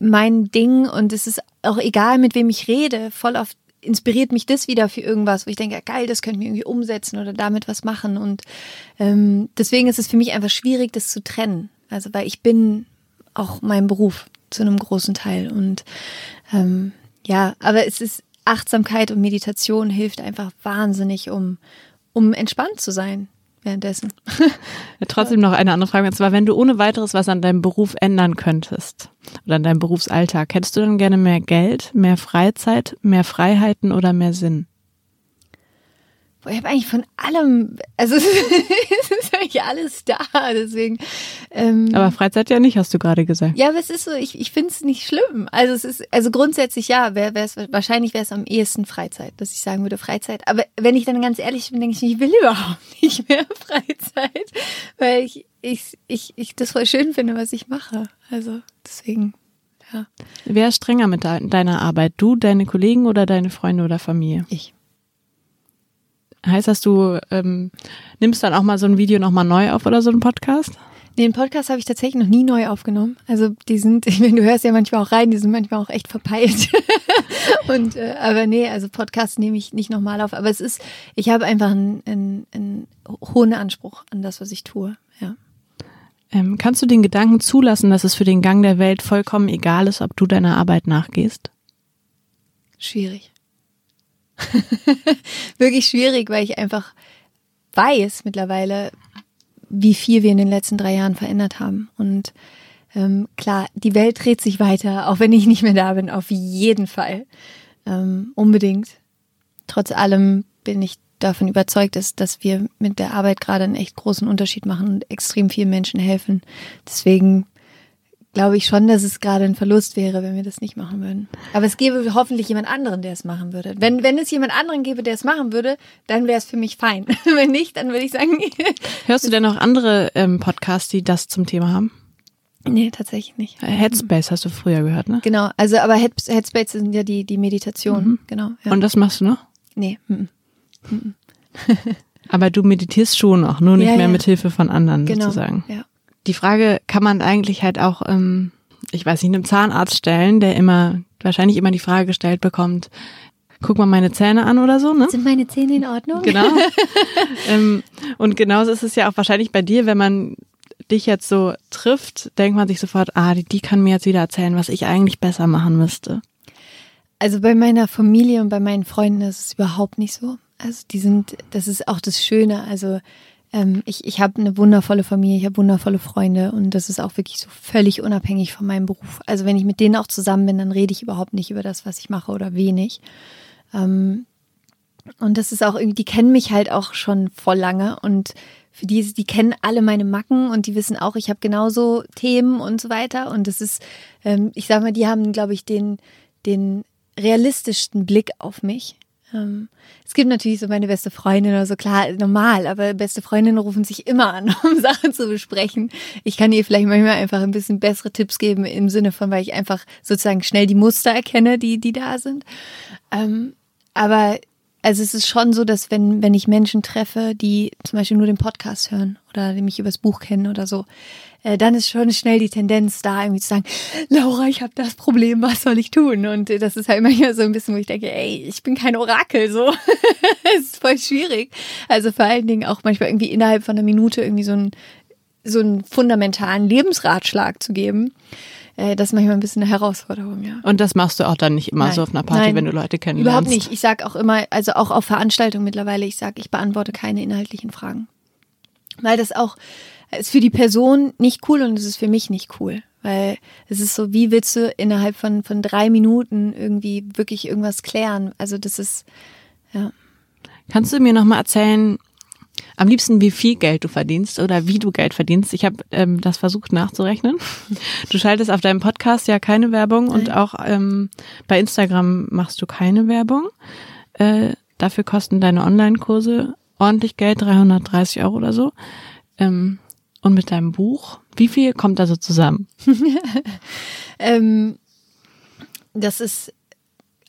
mein Ding und es ist auch egal, mit wem ich rede. Voll oft inspiriert mich das wieder für irgendwas, wo ich denke, geil, das könnten wir irgendwie umsetzen oder damit was machen. Und ähm, deswegen ist es für mich einfach schwierig, das zu trennen. Also weil ich bin auch mein Beruf zu einem großen Teil. Und ähm, ja, aber es ist Achtsamkeit und Meditation hilft einfach wahnsinnig, um, um entspannt zu sein währenddessen. Ja, trotzdem noch eine andere Frage, und zwar, wenn du ohne weiteres was an deinem Beruf ändern könntest oder an deinem Berufsalltag, hättest du dann gerne mehr Geld, mehr Freizeit, mehr Freiheiten oder mehr Sinn? Ich habe eigentlich von allem, also es ist eigentlich alles da, deswegen. Ähm, aber Freizeit ja nicht, hast du gerade gesagt. Ja, aber es ist so, ich, ich finde es nicht schlimm. Also es ist, also grundsätzlich ja, wär, wär's, wahrscheinlich wäre es am ehesten Freizeit, dass ich sagen würde Freizeit. Aber wenn ich dann ganz ehrlich bin, denke ich, ich will überhaupt nicht mehr Freizeit, weil ich, ich, ich, ich das voll schön finde, was ich mache. Also deswegen. Ja. Wer ist strenger mit deiner Arbeit? Du, deine Kollegen oder deine Freunde oder Familie? Ich. Heißt das, du ähm, nimmst dann auch mal so ein Video nochmal neu auf oder so einen Podcast? Nee, den Podcast habe ich tatsächlich noch nie neu aufgenommen. Also die sind, ich meine, du hörst ja manchmal auch rein, die sind manchmal auch echt verpeilt. Und äh, aber nee, also Podcast nehme ich nicht nochmal auf. Aber es ist, ich habe einfach einen, einen, einen hohen Anspruch an das, was ich tue. Ja. Ähm, kannst du den Gedanken zulassen, dass es für den Gang der Welt vollkommen egal ist, ob du deiner Arbeit nachgehst? Schwierig wirklich schwierig, weil ich einfach weiß mittlerweile, wie viel wir in den letzten drei Jahren verändert haben. Und ähm, klar, die Welt dreht sich weiter, auch wenn ich nicht mehr da bin, auf jeden Fall. Ähm, unbedingt. Trotz allem bin ich davon überzeugt, dass, dass wir mit der Arbeit gerade einen echt großen Unterschied machen und extrem vielen Menschen helfen. Deswegen glaube ich schon, dass es gerade ein Verlust wäre, wenn wir das nicht machen würden. Aber es gäbe hoffentlich jemand anderen, der es machen würde. Wenn, wenn es jemand anderen gäbe, der es machen würde, dann wäre es für mich fein. wenn nicht, dann würde ich sagen. Hörst du denn noch andere ähm, Podcasts, die das zum Thema haben? Nee, tatsächlich nicht. Headspace hast du früher gehört, ne? Genau, also aber Headspace sind ja die, die Meditation, mhm. genau. Ja. Und das machst du noch? Nee. Mhm. Mhm. aber du meditierst schon auch, nur nicht ja, mehr ja. mit Hilfe von anderen genau. sozusagen. Ja die Frage kann man eigentlich halt auch, ähm, ich weiß nicht, einem Zahnarzt stellen, der immer, wahrscheinlich immer die Frage gestellt bekommt, guck mal meine Zähne an oder so, ne? Sind meine Zähne in Ordnung? Genau. ähm, und genauso ist es ja auch wahrscheinlich bei dir, wenn man dich jetzt so trifft, denkt man sich sofort, ah, die, die kann mir jetzt wieder erzählen, was ich eigentlich besser machen müsste. Also bei meiner Familie und bei meinen Freunden ist es überhaupt nicht so. Also die sind, das ist auch das Schöne. Also ähm, ich, ich habe eine wundervolle Familie, ich habe wundervolle Freunde und das ist auch wirklich so völlig unabhängig von meinem Beruf. Also wenn ich mit denen auch zusammen bin, dann rede ich überhaupt nicht über das, was ich mache oder wenig. Ähm, und das ist auch irgendwie, die kennen mich halt auch schon voll lange und für die, die kennen alle meine Macken und die wissen auch, ich habe genauso Themen und so weiter. Und das ist, ähm, ich sag mal, die haben, glaube ich, den, den realistischsten Blick auf mich. Ähm, es gibt natürlich so meine beste Freundin oder so, klar, normal, aber beste Freundinnen rufen sich immer an, um Sachen zu besprechen. Ich kann ihr vielleicht manchmal einfach ein bisschen bessere Tipps geben im Sinne von, weil ich einfach sozusagen schnell die Muster erkenne, die, die da sind. Ähm, aber also es ist schon so, dass wenn, wenn ich Menschen treffe, die zum Beispiel nur den Podcast hören oder die mich übers Buch kennen oder so, äh, dann ist schon schnell die Tendenz da, irgendwie zu sagen, Laura, ich habe das Problem, was soll ich tun? Und äh, das ist halt manchmal so ein bisschen, wo ich denke, ey, ich bin kein Orakel, so. Es ist voll schwierig. Also vor allen Dingen auch manchmal irgendwie innerhalb von einer Minute irgendwie so einen, so einen fundamentalen Lebensratschlag zu geben äh, das ist manchmal ein bisschen eine Herausforderung, ja. Und das machst du auch dann nicht immer Nein. so auf einer Party, Nein. wenn du Leute kennenlernst? Überhaupt nicht. Ich sage auch immer, also auch auf Veranstaltungen mittlerweile, ich sage, ich beantworte keine inhaltlichen Fragen. Weil das auch ist für die Person nicht cool und es ist für mich nicht cool. Weil es ist so, wie willst du innerhalb von, von drei Minuten irgendwie wirklich irgendwas klären? Also das ist, ja. Kannst du mir nochmal erzählen, am liebsten, wie viel Geld du verdienst oder wie du Geld verdienst. Ich habe ähm, das versucht nachzurechnen. Du schaltest auf deinem Podcast ja keine Werbung Nein. und auch ähm, bei Instagram machst du keine Werbung. Äh, dafür kosten deine Online-Kurse ordentlich Geld, 330 Euro oder so. Ähm, und mit deinem Buch, wie viel kommt da so zusammen? ähm, das ist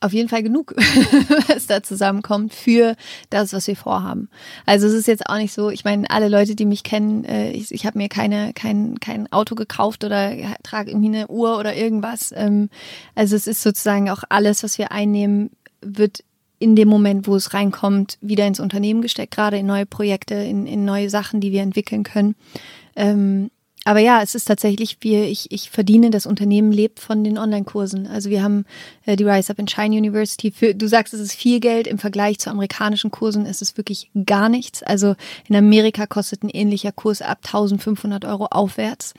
auf jeden Fall genug, was da zusammenkommt für das, was wir vorhaben. Also es ist jetzt auch nicht so, ich meine, alle Leute, die mich kennen, äh, ich, ich habe mir keine, kein, kein Auto gekauft oder trage irgendwie eine Uhr oder irgendwas. Ähm, also es ist sozusagen auch alles, was wir einnehmen, wird in dem Moment, wo es reinkommt, wieder ins Unternehmen gesteckt, gerade in neue Projekte, in, in neue Sachen, die wir entwickeln können. Ähm, aber ja, es ist tatsächlich, wir, ich, ich verdiene, das Unternehmen lebt von den Online-Kursen. Also wir haben äh, die Rise Up and Shine University. Für, du sagst, es ist viel Geld im Vergleich zu amerikanischen Kursen. ist Es wirklich gar nichts. Also in Amerika kostet ein ähnlicher Kurs ab 1500 Euro aufwärts.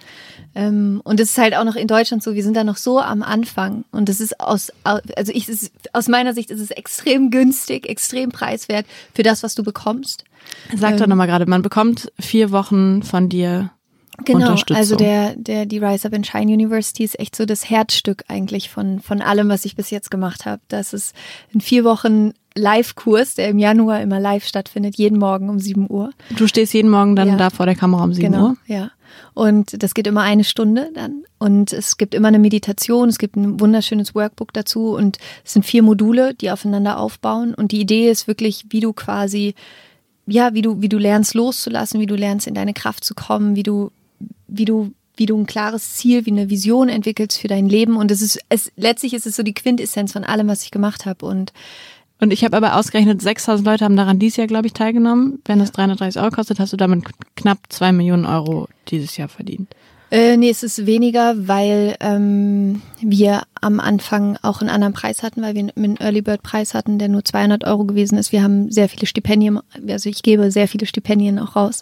Ähm, und es ist halt auch noch in Deutschland so, wir sind da noch so am Anfang. Und es ist aus, also ich, ist, aus meiner Sicht ist es extrem günstig, extrem preiswert für das, was du bekommst. Sag doch ähm, nochmal gerade, man bekommt vier Wochen von dir Genau, also der, der, die Rise Up and Shine University ist echt so das Herzstück eigentlich von, von allem, was ich bis jetzt gemacht habe. Das ist in vier Wochen Live-Kurs, der im Januar immer live stattfindet, jeden Morgen um 7 Uhr. Du stehst jeden Morgen dann ja. da vor der Kamera um 7 genau, Uhr? ja. Und das geht immer eine Stunde dann. Und es gibt immer eine Meditation, es gibt ein wunderschönes Workbook dazu und es sind vier Module, die aufeinander aufbauen. Und die Idee ist wirklich, wie du quasi, ja, wie du, wie du lernst loszulassen, wie du lernst in deine Kraft zu kommen, wie du wie du wie du ein klares Ziel, wie eine Vision entwickelst für dein Leben. Und es ist, es, letztlich ist es so die Quintessenz von allem, was ich gemacht habe. Und und ich habe aber ausgerechnet, 6000 Leute haben daran dieses Jahr, glaube ich, teilgenommen. Wenn es 330 Euro kostet, hast du damit knapp zwei Millionen Euro dieses Jahr verdient. Äh, nee, es ist weniger, weil ähm, wir am Anfang auch einen anderen Preis hatten, weil wir einen Early Bird Preis hatten, der nur 200 Euro gewesen ist. Wir haben sehr viele Stipendien, also ich gebe sehr viele Stipendien auch raus.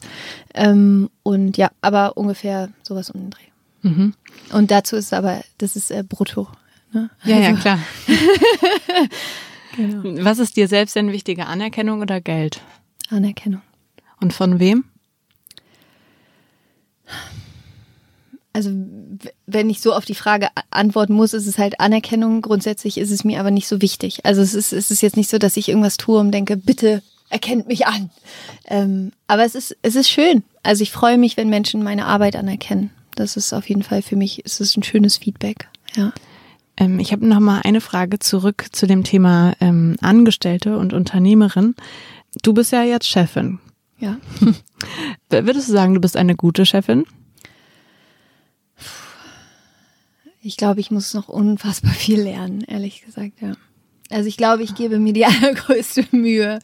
Ähm, und ja, aber ungefähr sowas um den Dreh. Mhm. Und dazu ist aber, das ist äh, brutto. Ne? Ja, also. ja, klar. genau. Was ist dir selbst denn wichtiger, Anerkennung oder Geld? Anerkennung. Und von wem? Also wenn ich so auf die Frage antworten muss, ist es halt Anerkennung. Grundsätzlich ist es mir aber nicht so wichtig. Also es ist, es ist jetzt nicht so, dass ich irgendwas tue und denke, bitte erkennt mich an. Ähm, aber es ist, es ist schön. Also ich freue mich, wenn Menschen meine Arbeit anerkennen. Das ist auf jeden Fall für mich, es ist ein schönes Feedback. Ja. Ähm, ich habe noch mal eine Frage zurück zu dem Thema ähm, Angestellte und Unternehmerin. Du bist ja jetzt Chefin. Ja. Würdest du sagen, du bist eine gute Chefin? Ich glaube, ich muss noch unfassbar viel lernen, ehrlich gesagt, ja. Also ich glaube, ich gebe mir die allergrößte Mühe.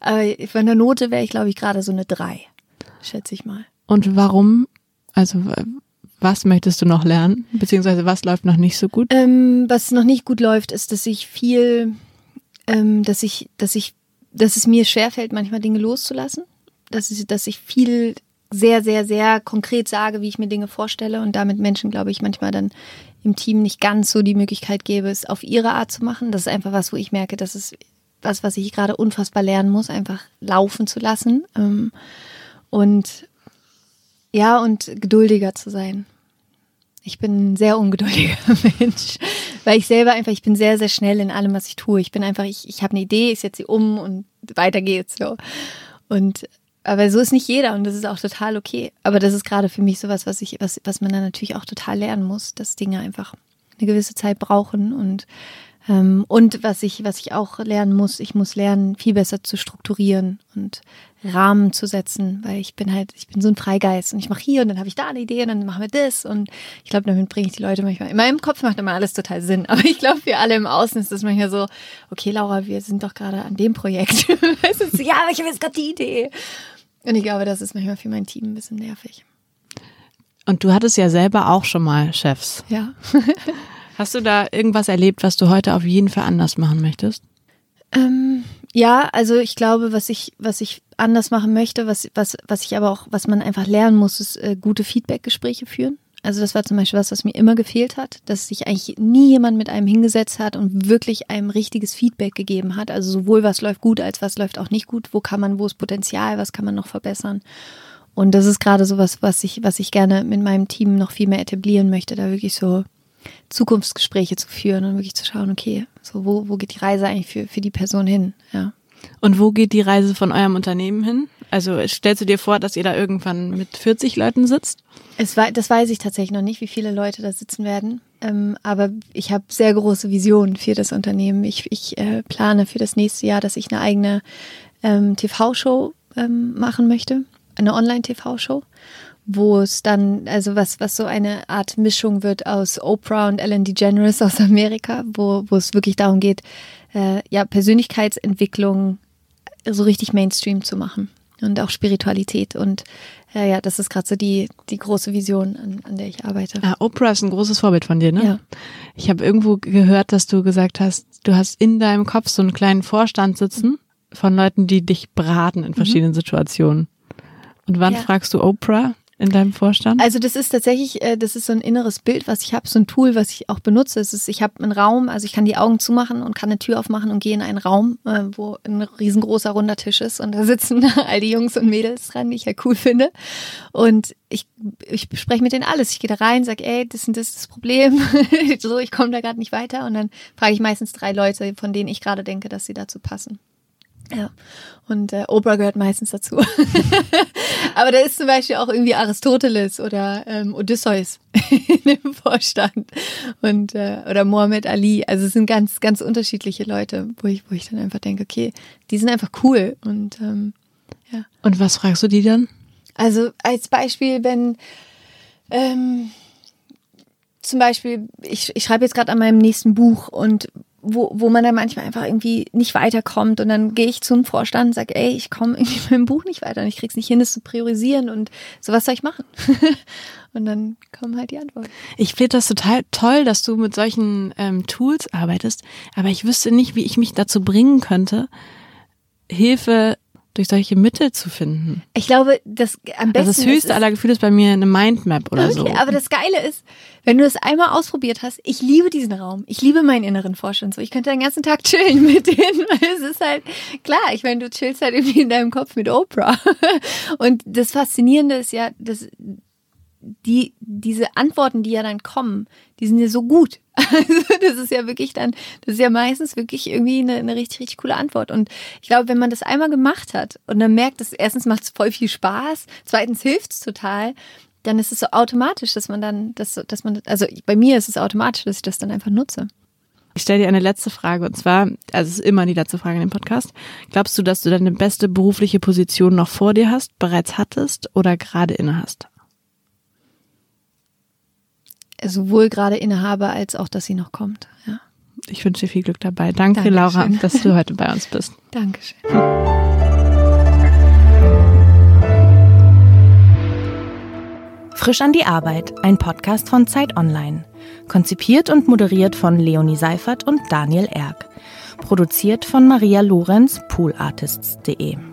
Aber von der Note wäre ich, glaube ich, gerade so eine drei, schätze ich mal. Und warum? Also was möchtest du noch lernen? Beziehungsweise was läuft noch nicht so gut? Ähm, was noch nicht gut läuft, ist, dass ich viel, ähm, dass ich, dass ich, dass es mir schwerfällt, manchmal Dinge loszulassen. Dass ich, dass ich viel sehr, sehr, sehr konkret sage, wie ich mir Dinge vorstelle und damit Menschen, glaube ich, manchmal dann im Team nicht ganz so die Möglichkeit gebe, es auf ihre Art zu machen. Das ist einfach was, wo ich merke, das ist was, was ich gerade unfassbar lernen muss, einfach laufen zu lassen. Ähm, und ja, und geduldiger zu sein. Ich bin ein sehr ungeduldiger Mensch, weil ich selber einfach, ich bin sehr, sehr schnell in allem, was ich tue. Ich bin einfach, ich, ich habe eine Idee, ich setze sie um und weiter geht's so. Und aber so ist nicht jeder und das ist auch total okay. Aber das ist gerade für mich sowas, was ich, was, was man dann natürlich auch total lernen muss, dass Dinge einfach eine gewisse Zeit brauchen und und was ich, was ich auch lernen muss, ich muss lernen, viel besser zu strukturieren und Rahmen zu setzen, weil ich bin halt, ich bin so ein Freigeist und ich mache hier und dann habe ich da eine Idee und dann machen wir das und ich glaube, damit bringe ich die Leute manchmal. In meinem Kopf macht immer alles total Sinn, aber ich glaube, für alle im Außen ist das manchmal so, okay, Laura, wir sind doch gerade an dem Projekt. ja, aber ich habe jetzt gerade die Idee. Und ich glaube, das ist manchmal für mein Team ein bisschen nervig. Und du hattest ja selber auch schon mal Chefs. Ja. Hast du da irgendwas erlebt, was du heute auf jeden Fall anders machen möchtest? Ähm, ja, also ich glaube, was ich, was ich anders machen möchte, was, was, was ich aber auch, was man einfach lernen muss, ist äh, gute Feedback-Gespräche führen. Also das war zum Beispiel was, was mir immer gefehlt hat, dass sich eigentlich nie jemand mit einem hingesetzt hat und wirklich einem richtiges Feedback gegeben hat. Also sowohl was läuft gut, als was läuft auch nicht gut. Wo kann man, wo ist Potenzial, was kann man noch verbessern? Und das ist gerade so was, was ich, was ich gerne mit meinem Team noch viel mehr etablieren möchte, da wirklich so Zukunftsgespräche zu führen und wirklich zu schauen, okay, so wo, wo geht die Reise eigentlich für, für die Person hin, ja. Und wo geht die Reise von eurem Unternehmen hin? Also stellst du dir vor, dass ihr da irgendwann mit 40 Leuten sitzt? Es war, das weiß ich tatsächlich noch nicht, wie viele Leute da sitzen werden. Ähm, aber ich habe sehr große Visionen für das Unternehmen. Ich, ich äh, plane für das nächste Jahr, dass ich eine eigene ähm, TV-Show ähm, machen möchte, eine Online-TV-Show wo es dann, also was, was so eine Art Mischung wird aus Oprah und Ellen DeGeneres aus Amerika, wo, wo es wirklich darum geht, äh, ja, Persönlichkeitsentwicklung so richtig Mainstream zu machen und auch Spiritualität und äh, ja, das ist gerade so die, die große Vision, an, an der ich arbeite. Ah, Oprah ist ein großes Vorbild von dir, ne? Ja. Ich habe irgendwo gehört, dass du gesagt hast, du hast in deinem Kopf so einen kleinen Vorstand sitzen von Leuten, die dich beraten in mhm. verschiedenen mhm. Situationen. Und wann ja. fragst du Oprah? In deinem Vorstand? Also das ist tatsächlich, äh, das ist so ein inneres Bild, was ich habe, so ein Tool, was ich auch benutze. Es ist, ich habe einen Raum, also ich kann die Augen zumachen und kann eine Tür aufmachen und gehe in einen Raum, äh, wo ein riesengroßer runder Tisch ist und da sitzen all die Jungs und Mädels dran, die ich ja cool finde. Und ich, ich bespreche mit denen alles. Ich gehe da rein, sage, ey, das und das ist das Problem. so, ich komme da gerade nicht weiter. Und dann frage ich meistens drei Leute, von denen ich gerade denke, dass sie dazu passen. Ja, und äh, Oprah gehört meistens dazu. Aber da ist zum Beispiel auch irgendwie Aristoteles oder ähm, Odysseus im Vorstand und äh, oder Mohammed Ali. Also es sind ganz, ganz unterschiedliche Leute, wo ich, wo ich dann einfach denke, okay, die sind einfach cool und ähm, ja. Und was fragst du die dann? Also als Beispiel, wenn ähm, zum Beispiel, ich, ich schreibe jetzt gerade an meinem nächsten Buch und wo, wo man dann manchmal einfach irgendwie nicht weiterkommt und dann gehe ich zum Vorstand und sage, ey, ich komme irgendwie mit dem Buch nicht weiter und ich krieg's nicht hin, das zu priorisieren und so was soll ich machen? und dann kommen halt die Antworten. Ich finde das total toll, dass du mit solchen ähm, Tools arbeitest, aber ich wüsste nicht, wie ich mich dazu bringen könnte, Hilfe durch solche Mittel zu finden. Ich glaube, das am besten Also das höchste aller Gefühle ist bei mir eine Mindmap oder okay, so. Aber das Geile ist, wenn du es einmal ausprobiert hast, ich liebe diesen Raum. Ich liebe meinen inneren Vorstand so. Ich könnte den ganzen Tag chillen mit denen, weil es ist halt klar, ich meine, du chillst halt irgendwie in deinem Kopf mit Oprah. Und das Faszinierende ist ja, dass die, diese Antworten, die ja dann kommen, die sind ja so gut. Also das ist ja wirklich dann, das ist ja meistens wirklich irgendwie eine, eine richtig, richtig coole Antwort. Und ich glaube, wenn man das einmal gemacht hat und dann merkt, dass erstens macht es voll viel Spaß, zweitens hilft es total, dann ist es so automatisch, dass man dann, dass, dass man, also bei mir ist es automatisch, dass ich das dann einfach nutze. Ich stelle dir eine letzte Frage und zwar, also es ist immer die letzte Frage in dem Podcast. Glaubst du, dass du deine beste berufliche Position noch vor dir hast, bereits hattest oder gerade inne hast? Sowohl gerade innehabe als auch, dass sie noch kommt. Ja. Ich wünsche dir viel Glück dabei. Danke, Dankeschön. Laura, dass du heute bei uns bist. Dankeschön. Frisch an die Arbeit, ein Podcast von Zeit Online. Konzipiert und moderiert von Leonie Seifert und Daniel Erck. Produziert von Maria Lorenz, poolartists.de.